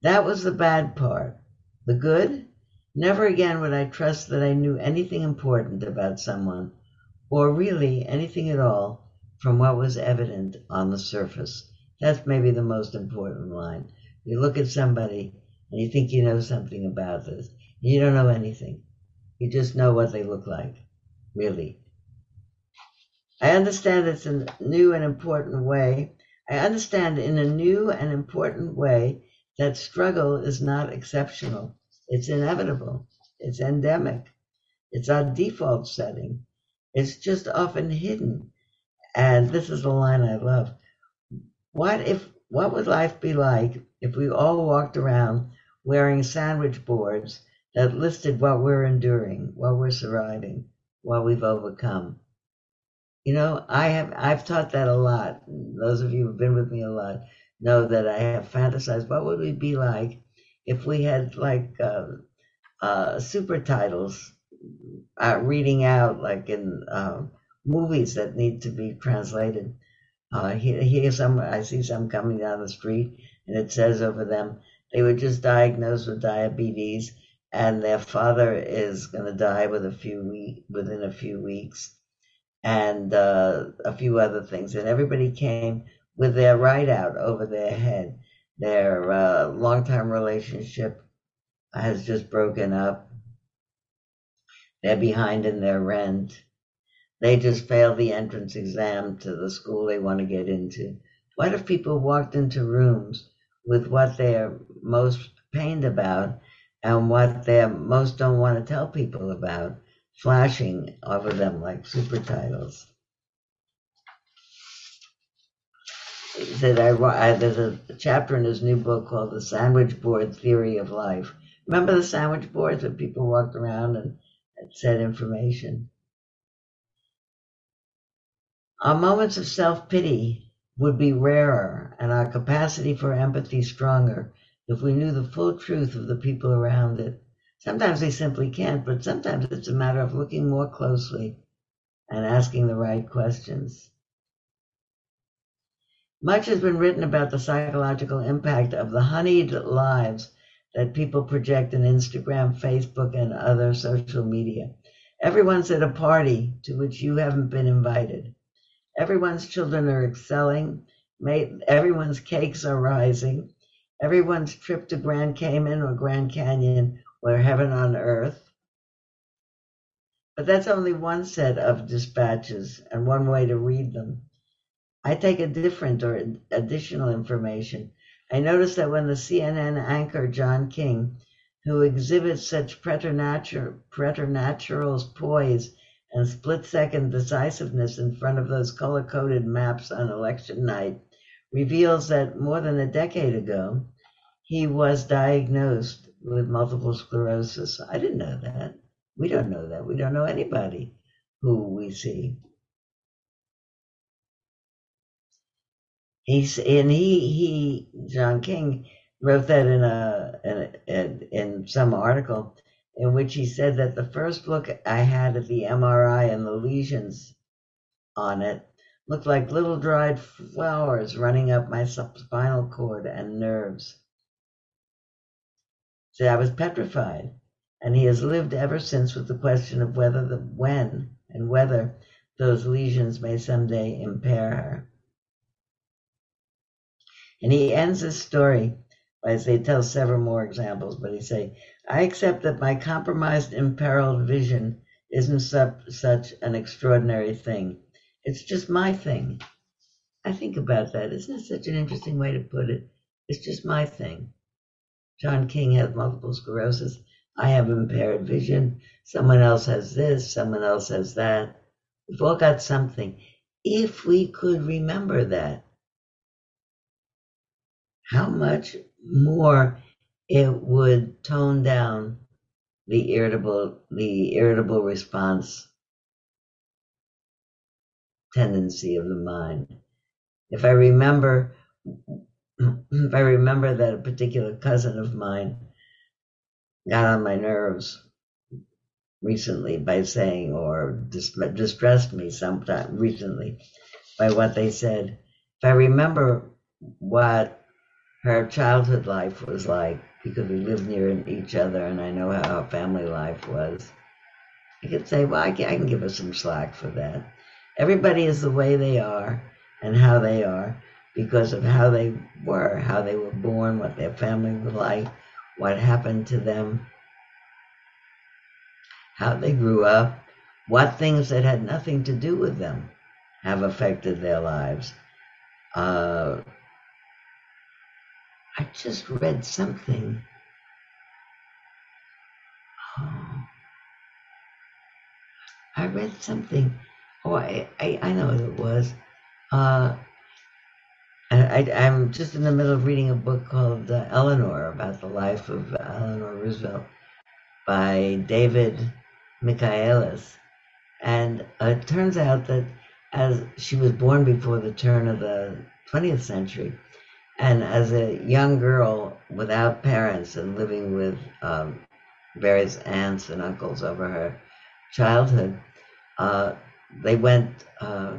That was the bad part. The good? Never again would I trust that I knew anything important about someone, or really anything at all, from what was evident on the surface. That's maybe the most important line. You look at somebody and you think you know something about this, you don't know anything. You just know what they look like, really. I understand it's a new and important way. I understand in a new and important way that struggle is not exceptional. It's inevitable. It's endemic. It's our default setting. It's just often hidden. And this is the line I love. What if what would life be like if we all walked around wearing sandwich boards that listed what we're enduring, what we're surviving, what we've overcome. You know, I have I've taught that a lot. Those of you who've been with me a lot know that I have fantasized what would we be like if we had like uh, uh, super titles uh, reading out like in um, movies that need to be translated. Uh, here, here some I see some coming down the street and it says over them they were just diagnosed with diabetes and their father is going to die with a few week, within a few weeks, and uh, a few other things. And everybody came with their write out over their head. Their uh, long-term relationship has just broken up. They're behind in their rent. They just failed the entrance exam to the school they want to get into. What if people walked into rooms with what they're most pained about and what they most don't want to tell people about, flashing over them like super titles. Said, I, there's a chapter in his new book called The Sandwich Board Theory of Life. Remember the sandwich boards where people walked around and, and said information? Our moments of self pity would be rarer and our capacity for empathy stronger if we knew the full truth of the people around it. Sometimes we simply can't, but sometimes it's a matter of looking more closely and asking the right questions. Much has been written about the psychological impact of the honeyed lives that people project in Instagram, Facebook, and other social media. Everyone's at a party to which you haven't been invited. Everyone's children are excelling. Everyone's cakes are rising. Everyone's trip to Grand Cayman or Grand Canyon were heaven on earth. But that's only one set of dispatches and one way to read them. I take a different or additional information. I notice that when the CNN anchor John King, who exhibits such preternatural, preternatural poise and split second decisiveness in front of those color coded maps on election night, reveals that more than a decade ago, he was diagnosed with multiple sclerosis. I didn't know that. We don't know that. We don't know anybody who we see. He's and he he John King wrote that in a in, in, in some article in which he said that the first look I had at the MRI and the lesions on it looked like little dried flowers running up my spinal cord and nerves. So I was petrified, and he has lived ever since with the question of whether the when and whether those lesions may someday impair her. And he ends his story by say tell several more examples, but he say, I accept that my compromised, imperiled vision isn't such an extraordinary thing. It's just my thing. I think about that. Isn't it such an interesting way to put it? It's just my thing. John King has multiple sclerosis. I have impaired vision. Someone else has this. Someone else has that. We've all got something. If we could remember that, how much more it would tone down the irritable the irritable response tendency of the mind. If I remember if I remember that a particular cousin of mine got on my nerves recently by saying or distressed me sometime recently by what they said. If I remember what her childhood life was like because we lived near each other and I know how family life was. I could say, well, I can, I can give her some slack for that. Everybody is the way they are and how they are because of how they were, how they were born, what their family was like, what happened to them, how they grew up, what things that had nothing to do with them have affected their lives. Uh, I just read something. Oh. I read something. Oh, I, I, I know what it was. Uh, I, am just in the middle of reading a book called uh, Eleanor about the life of Eleanor Roosevelt by David Michaelis. And uh, it turns out that as she was born before the turn of the 20th century, and as a young girl without parents and living with um, various aunts and uncles over her childhood, uh, they went, uh,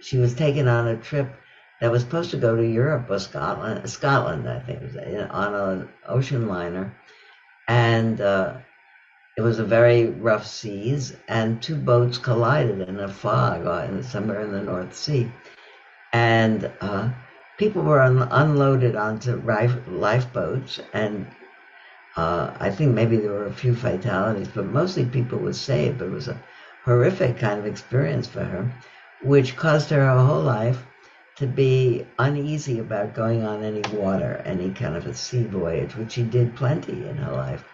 she was taken on a trip that was supposed to go to Europe or Scotland, Scotland, I think, on an ocean liner. And uh, it was a very rough seas, and two boats collided in a fog uh, somewhere in the North Sea. And uh, people were un- unloaded onto life- lifeboats, and uh, I think maybe there were a few fatalities, but mostly people were saved. It was a horrific kind of experience for her, which caused her her whole life to be uneasy about going on any water, any kind of a sea voyage, which she did plenty in her life.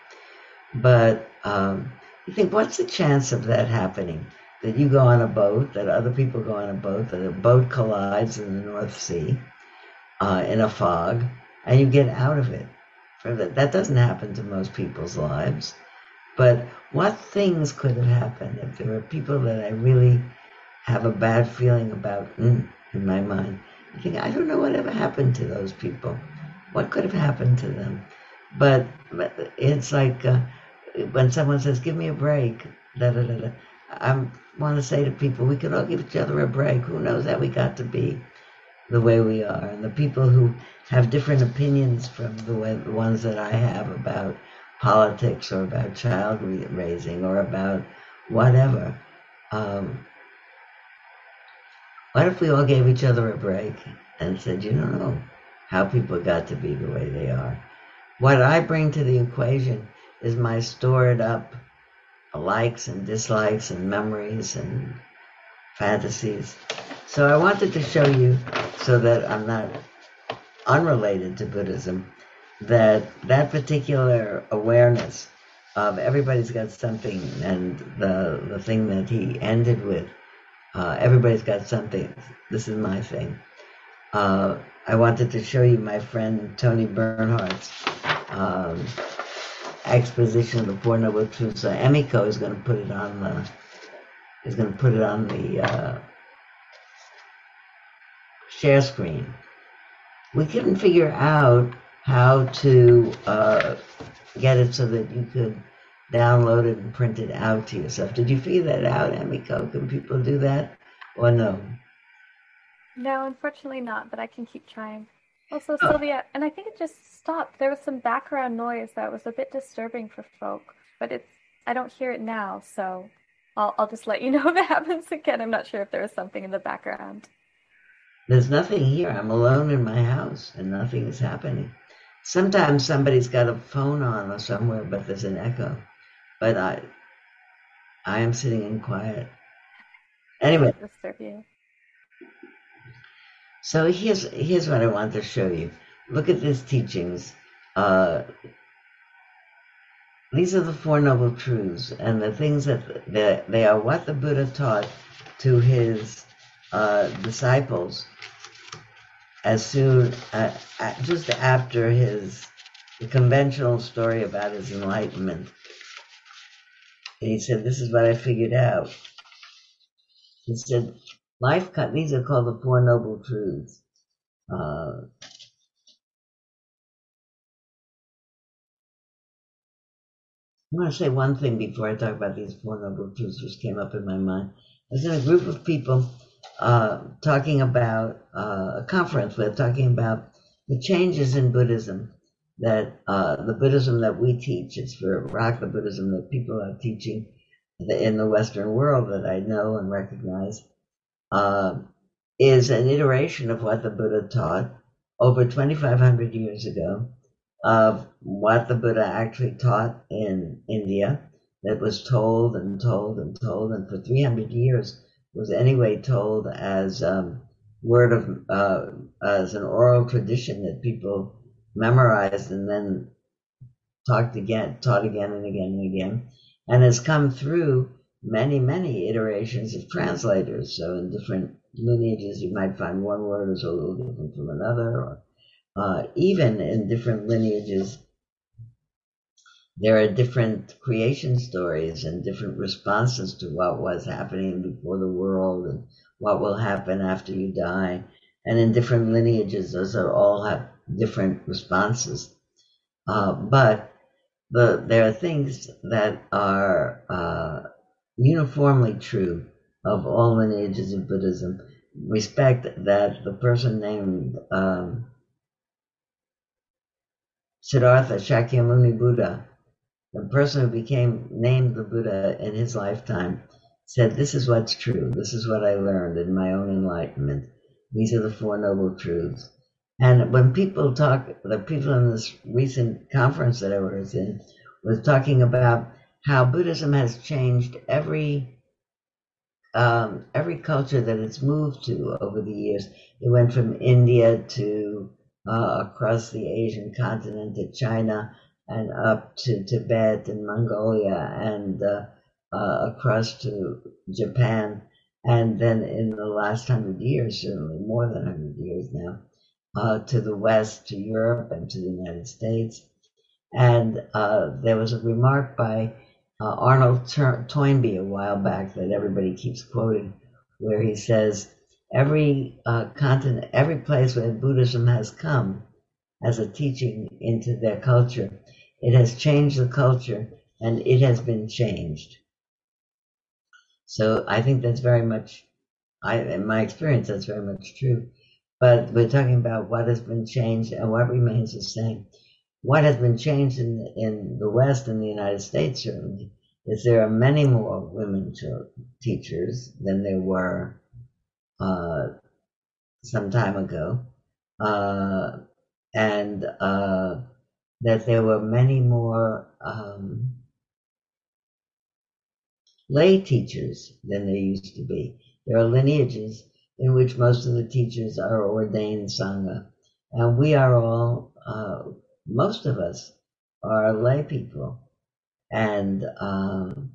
But um, you think, what's the chance of that happening? That you go on a boat, that other people go on a boat, that a boat collides in the North Sea, uh, in a fog and you get out of it. That doesn't happen to most people's lives. But what things could have happened if there were people that I really have a bad feeling about mm, in my mind? I think, I don't know whatever happened to those people. What could have happened to them? But, but it's like uh, when someone says, "Give me a break," da da da da, I want to say to people, we could all give each other a break. Who knows how we got to be the way we are, and the people who have different opinions from the, way, the ones that I have about politics or about child raising or about whatever. Um, what if we all gave each other a break and said, you don't know how people got to be the way they are? What I bring to the equation is my stored up likes and dislikes and memories and fantasies. So I wanted to show you, so that I'm not unrelated to Buddhism, that that particular awareness of everybody's got something, and the the thing that he ended with, uh, everybody's got something. This is my thing. Uh, I wanted to show you my friend Toni Bernhard's um, exposition of the Four Noble Truths. So Emiko is going to put it on the is going to put it on the uh, share screen. We couldn't figure out how to uh, get it so that you could download it and print it out to yourself. Did you figure that out, Emiko? Can people do that or no? No, unfortunately not, but I can keep trying. Also, oh. Sylvia, and I think it just stopped. There was some background noise that was a bit disturbing for folk, but it's I don't hear it now, so I'll I'll just let you know if it happens again. I'm not sure if there was something in the background. There's nothing here. I'm alone in my house and nothing is happening. Sometimes somebody's got a phone on or somewhere, but there's an echo. But I I am sitting in quiet. Anyway. Disturb you. So here's here's what I want to show you. Look at these teachings. Uh, these are the Four Noble Truths, and the things that they, they are what the Buddha taught to his uh, disciples as soon uh, just after his the conventional story about his enlightenment. And he said, "This is what I figured out." He said, Life cut. These are called the Four Noble Truths. Uh, I want to say one thing before I talk about these Four Noble Truths, which came up in my mind. I was in a group of people uh, talking about uh, a conference. We're talking about the changes in Buddhism that uh, the Buddhism that we teach. It's Theravada Buddhism that people are teaching in the Western world that I know and recognize uh, is an iteration of what the Buddha taught over 2,500 years ago, of what the Buddha actually taught in India, that was told and told and told, and for 300 years was anyway told as um, word of uh, as an oral tradition that people memorized and then talked again, taught again and again and again, and has come through many, many iterations of translators. So in different lineages, you might find one word is a little different from another, or uh, even in different lineages, there are different creation stories and different responses to what was happening before the world and what will happen after you die. And in different lineages, those are all have different responses. Uh, but the, there are things that are uh, uniformly true of all lineages of Buddhism. Respect that the person named um, Siddhartha Shakyamuni Buddha, the person who became named the Buddha in his lifetime, said, This is what's true. This is what I learned in my own enlightenment. These are the Four Noble Truths. And when people talk, the people in this recent conference that I was in was talking about how Buddhism has changed every um, every culture that it's moved to over the years. It went from India to uh, across the Asian continent to China and up to Tibet and Mongolia and uh, uh, across to Japan. And then in the last hundred years, certainly more than hundred years now, uh, to the West, to Europe, and to the United States. And uh, there was a remark by uh, Arnold Toynbee a while back that everybody keeps quoting, where he says, every uh, continent, every place where Buddhism has come as a teaching into their culture, it has changed the culture and it has been changed. So I think that's very much, I in my experience, that's very much true. But we're talking about what has been changed and what remains the same. What has been changed in in the West, in the United States, certainly, is there are many more women teachers than there were uh, some time ago, uh, and uh, that there were many more um, lay teachers than there used to be. There are lineages in which most of the teachers are ordained Sangha, and we are all, uh, most of us, are lay people, and um,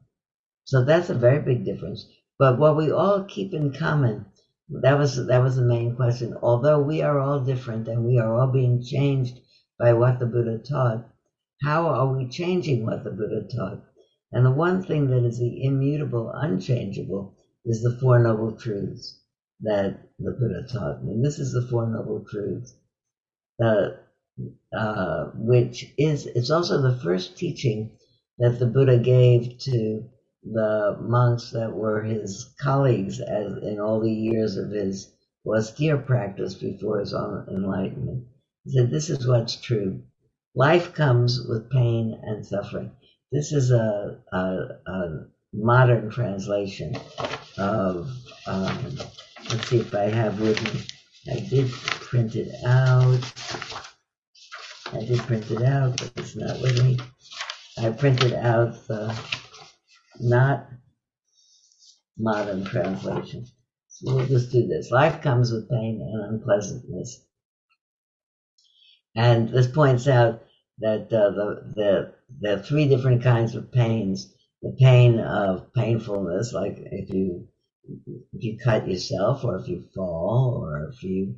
so that's a very big difference. But what we all keep in common that was that was the main question. Although we are all different and we are all being changed by what the Buddha taught, how are we changing what the Buddha taught? And the one thing that is the immutable, unchangeable, is the Four Noble Truths that the Buddha taught. And this is the Four Noble Truths, uh, uh, which is it's also the first teaching that the Buddha gave to the monks that were his colleagues as in all the years of his austere practice before his own enlightenment. Said, This is what's true. Life comes with pain and suffering. This is a, a, a modern translation of, um, let's see if I have with me. I did print it out. I did print it out, but it's not with me. I printed out the not modern translation. So we'll just do this. Life comes with pain and unpleasantness. And this points out that uh, the, the, the three different kinds of pains. The pain of painfulness, like if you if you cut yourself, or if you fall, or if you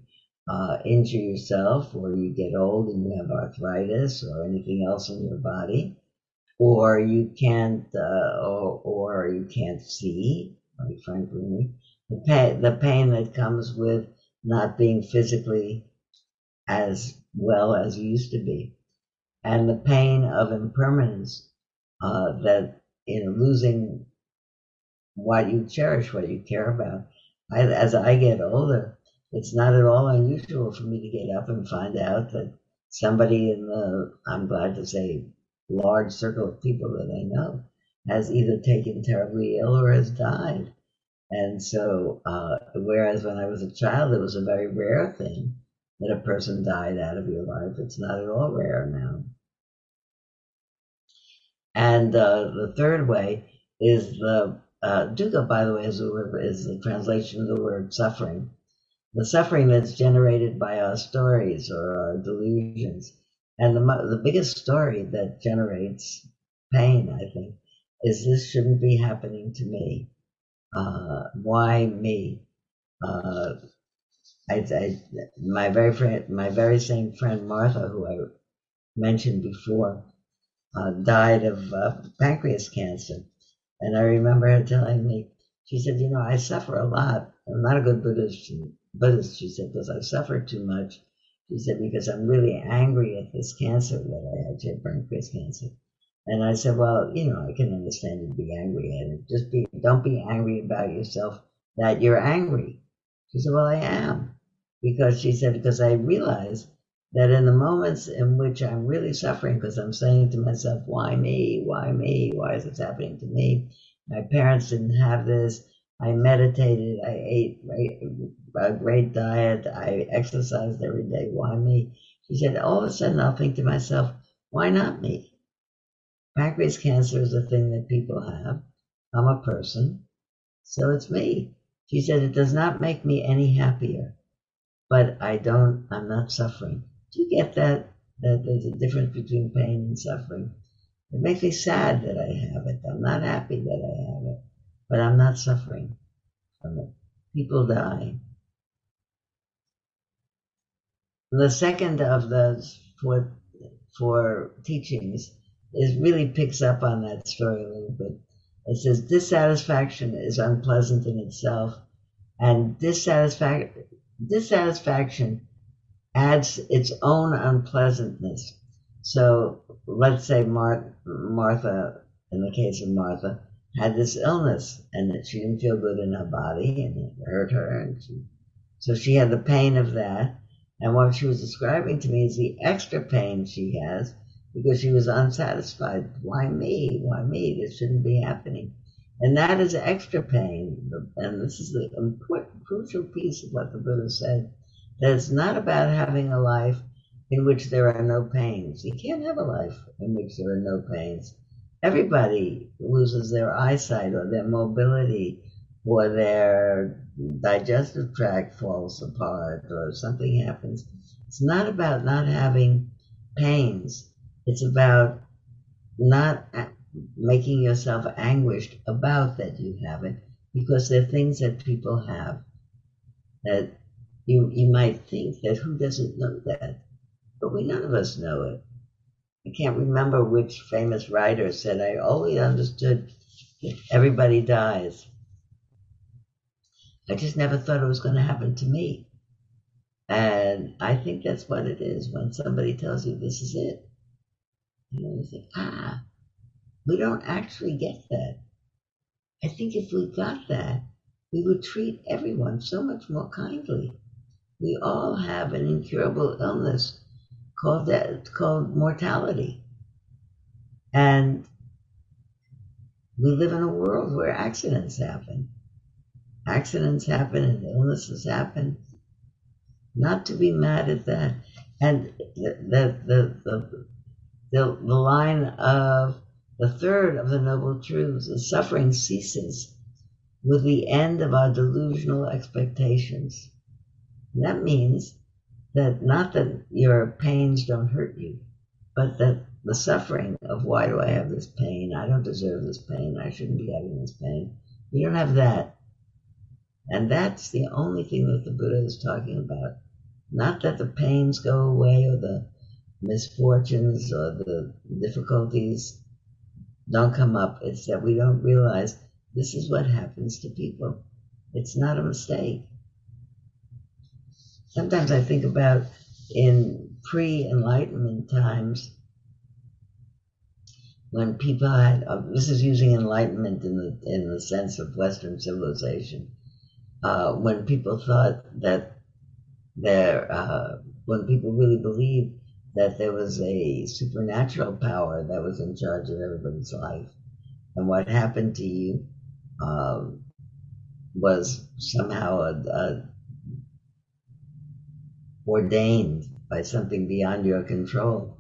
uh, injure yourself, or you get old and you have arthritis, or anything else in your body or you can't, uh, or, or, you can't see, like Frank Rooney, the pain, the pain that comes with not being physically as well as you used to be, and the pain of impermanence uh, that in losing what you cherish, what you care about. I, as I get older, it's not at all unusual for me to get up and find out that somebody in the, I'm glad to say, large circle of people that I know has either taken terribly ill or has died. And so, uh, whereas when I was a child, it was a very rare thing that a person died out of your life, it's not at all rare now. And uh, the third way is the uh, dukkha, by the way, is the, is the translation of the word suffering. The suffering that's generated by our stories or our delusions. And the, the biggest story that generates pain, I think, is this shouldn't be happening to me. Uh, why me? Uh, I, I, my very friend, my very same friend Martha, who I mentioned before, uh, died of uh, pancreas cancer, and I remember her telling me, she said, "You know, I suffer a lot. I'm not a good Buddhist. Buddhist," she said, "because I suffer too much." She said, because I'm really angry at this cancer that I had. She had pancreas cancer. And I said, well, you know, I can understand you be angry at it. Just be, don't be angry about yourself that you're angry. She said, well, I am. Because she said, because I realize that in the moments in which I'm really suffering, because I'm saying to myself, why me? Why me? Why is this happening to me? My parents didn't have this. I meditated. I ate a great diet. I exercised every day. Why me? She said, all of a sudden I'll think to myself, why not me? Pancreas cancer is a thing that people have. I'm a person, so it's me. She said, it does not make me any happier, but I don't, I'm not suffering. Do you get that? That there's a difference between pain and suffering. It makes me sad that I have it. I'm not happy that I have it, but I'm not suffering from it. People die. The second of those four, four teachings is really picks up on that story a little bit. It says dissatisfaction is unpleasant in itself, and dissatisfaction dissatisfaction adds its own unpleasantness. So let's say Mar- Martha in the case of Martha, had this illness and that she didn't feel good in her body and it hurt her. And she, so she had the pain of that. And what she was describing to me is the extra pain she has because she was unsatisfied. Why me? Why me? This shouldn't be happening. And that is extra pain. And this is the important, crucial piece of what the Buddha said that it's not about having a life in which there are no pains. You can't have a life in which there are no pains. Everybody loses their eyesight or their mobility or their digestive tract falls apart or something happens. It's not about not having pains. It's about not making yourself anguished about that you have it because there are things that people have that you you might think that who doesn't know that? But we none of us know it. I can't remember which famous writer said i always understood that everybody dies. I just never thought it was going to happen to me. And i think that's what it is when somebody tells you this is it you know you think ah we don't actually get that. I think if we got that, we would treat everyone so much more kindly. We all have an incurable illness called that called mortality. And we live in a world where accidents happen. Accidents happen and illnesses happen. Not to be mad at that. And the the the the, the, the line of the third of the Noble Truths is suffering ceases with the end of our delusional expectations. And that means that not that your pains don't hurt you, but that the suffering of why do I have this pain? I don't deserve this pain. I shouldn't be having this pain. You don't have that. And that's the only thing that the Buddha is talking about. Not that the pains go away or the misfortunes or the difficulties don't come up. It's that we don't realize this is what happens to people. It's not a mistake. Sometimes I think about in pre Enlightenment times when people had, uh, this is using enlightenment in the, in the sense of Western civilization, uh, when people thought that there, uh, when people really believed that there was a supernatural power that was in charge of everybody's life. And what happened to you um, was somehow a, a ordained by something beyond your control.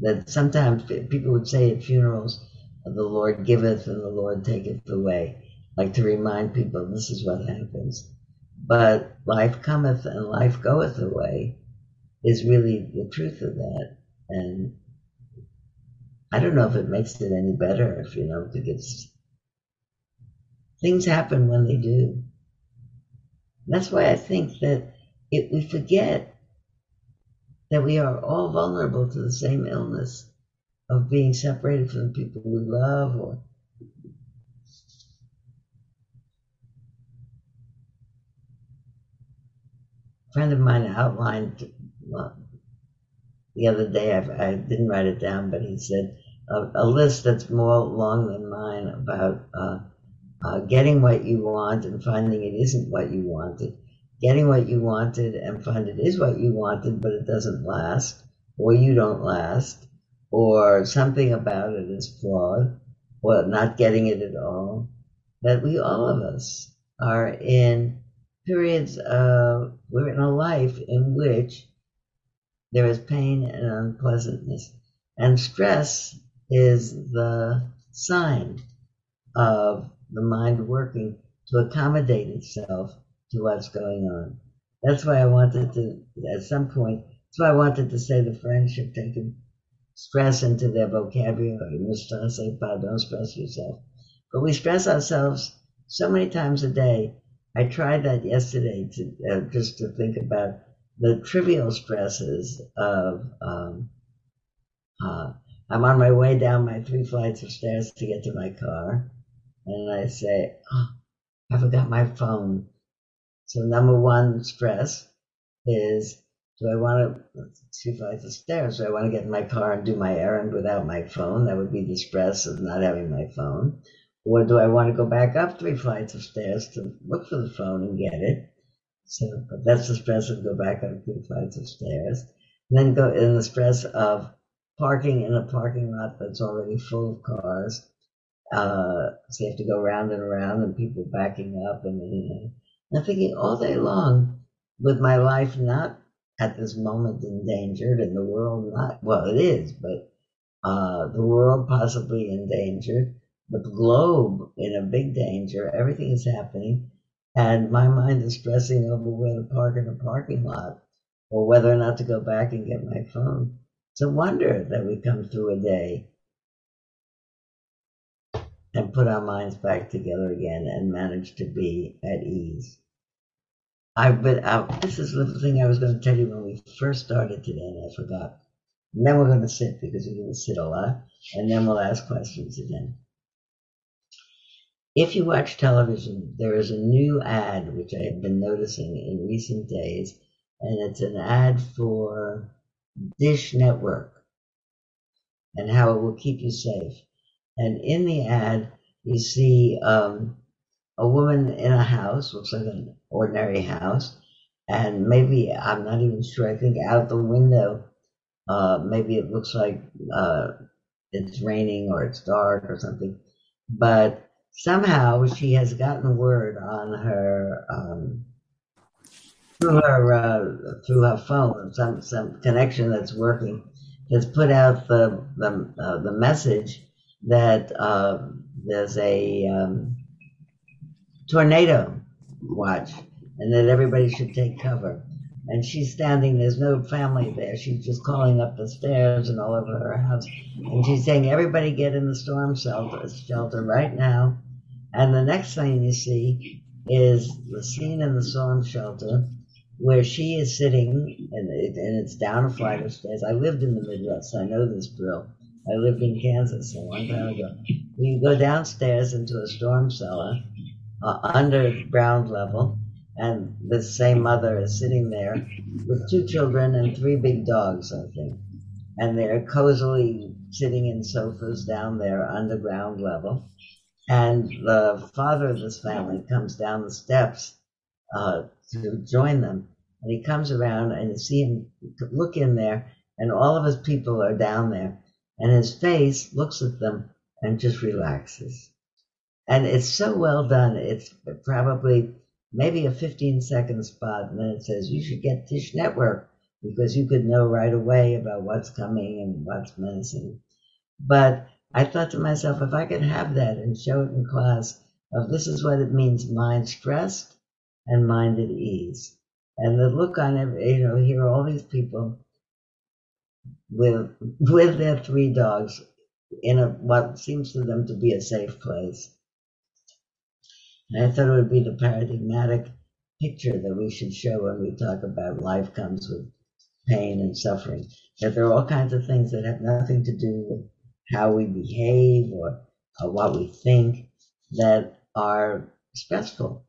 That sometimes people would say at funerals, the Lord giveth and the Lord taketh away, like to remind people this is what happens. But life cometh and life goeth away is really the truth of that. And I don't know if it makes it any better if you know to get things happen when they do. That's why I think that if we forget that we are all vulnerable to the same illness of being separated from the people we love or a friend of mine outlined well, the other day, I, I, didn't write it down, but he said a, list that's more long than mine about uh, uh, getting what you want and finding it isn't what you wanted, getting what you wanted and find it is what you wanted, but it doesn't last, or you don't last, or something about it is flawed, or not getting it at all. That we, all of us, are in periods of, we're in a life in which there is pain and unpleasantness. And stress is the sign of the mind working to accommodate itself to what's going on. That's why I wanted to, at some point, that's why I wanted to say the French have taken stress into their vocabulary. Ne stressez pas, don't stress yourself. But we stress ourselves so many times a day. I tried that yesterday to uh, just to think about the trivial stresses of um, uh, I'm on my way down my three flights of stairs to get to my car, and I say, oh, I forgot my phone. So number one stress is Do I want to two flights of stairs? Do I want to get in my car and do my errand without my phone? That would be the stress of not having my phone. Or do I want to go back up three flights of stairs to look for the phone and get it? So, that's the stress of go back up two flights of stairs. And then go in the stress of parking in a parking lot that's already full of cars. Uh, so you have to go round and around and people backing up and, and I'm thinking all day long with my life not at this moment endangered and the world not, well, it is, but uh, the world possibly endangered, the globe in a big danger, everything is happening. And my mind is stressing over where to park in a parking lot or whether or not to go back and get my phone. It's a wonder that we come through a day and put our minds back together again and manage to be at ease. I but uh, this is the thing I was going to tell you when we first started today, and I forgot. And then we're going to sit because we're going to sit a lot, and then we'll ask questions again. If you watch television, there is a new ad which I have been noticing in recent days, and it's an ad for Dish Network and how it will keep you safe. And in the ad, you see um, a woman in a house, looks like an ordinary house, and maybe I'm not even sure. I think out the window, uh, maybe it looks like uh, it's raining or it's dark or something, but somehow she has gotten word on her um, through her uh, through her phone, some some connection that's working, has put out the the uh, the message that uh, there's a um, tornado watch and that everybody should take cover. And she's standing, there's no family there. She's just calling up the stairs and all over her house. And she's saying, everybody get in the storm shelter, shelter right now. And the next thing you see is the scene in the storm shelter where she is sitting, and, it, and it's down a flight of stairs. I lived in the Midwest, I know this drill. I lived in Kansas a long time ago. You go downstairs into a storm cellar uh, under ground level, and the same mother is sitting there with two children and three big dogs, I think. And they're cozily sitting in sofas down there under ground level. And the father of this family comes down the steps uh, to join them. And he comes around and you see him look in there, and all of his people are down there. And his face looks at them and just relaxes. And it's so well done. It's probably maybe a 15 second spot, and then it says you should get Dish Network because you could know right away about what's coming and what's missing. But I thought to myself, if I could have that and show it in class, of this is what it means mind stressed and mind at ease. And the look on every, you know, here all these people with with their three dogs in a what seems to them to be a safe place. And I thought it would be the paradigmatic picture that we should show when we talk about life comes with pain and suffering. That there are all kinds of things that have nothing to do with how we behave or, what we think that are stressful.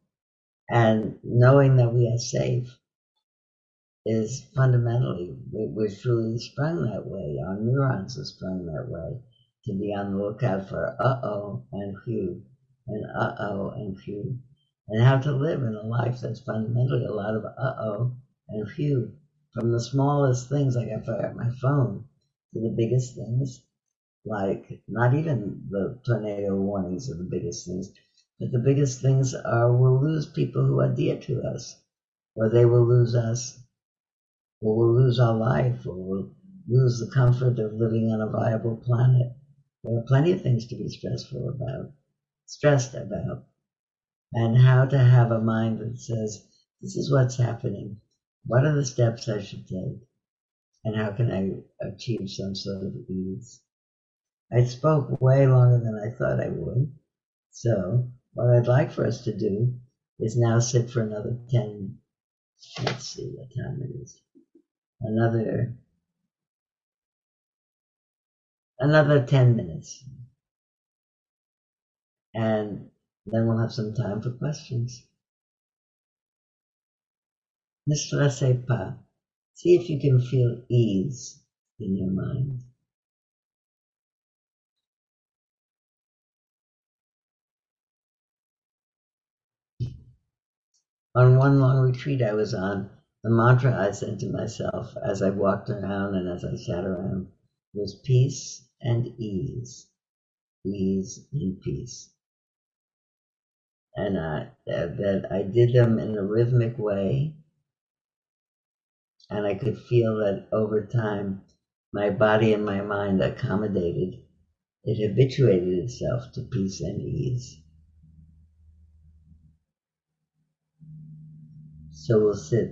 And knowing that we are safe is fundamentally, we're truly sprung that way. Our neurons are sprung that way to be on the lookout for uh oh and phew and uh oh and phew, and how to live in a life that's fundamentally a lot of uh oh and phew, from the smallest things like I forgot my phone to the biggest things, like not even the tornado warnings are the biggest things, but the biggest things are we'll lose people who are dear to us, or they will lose us, or we'll lose our life, or we'll lose the comfort of living on a viable planet. There are plenty of things to be stressful about stressed about and how to have a mind that says, this is what's happening. What are the steps I should take? And how can I achieve some sort of ease? I spoke way longer than I thought I would. So what I'd like for us to do is now sit for another 10, let's see what time it is. Another, another 10 minutes and then we'll have some time for questions. Ne stressez pas. See if you can feel ease in your mind. On one long retreat I was on, the mantra I said to myself as I walked around and as I sat around was peace and ease, ease and peace. And I, that, I did them in a rhythmic way. And I could feel that over time, my body and my mind accommodated, it habituated itself to peace and ease. So we'll sit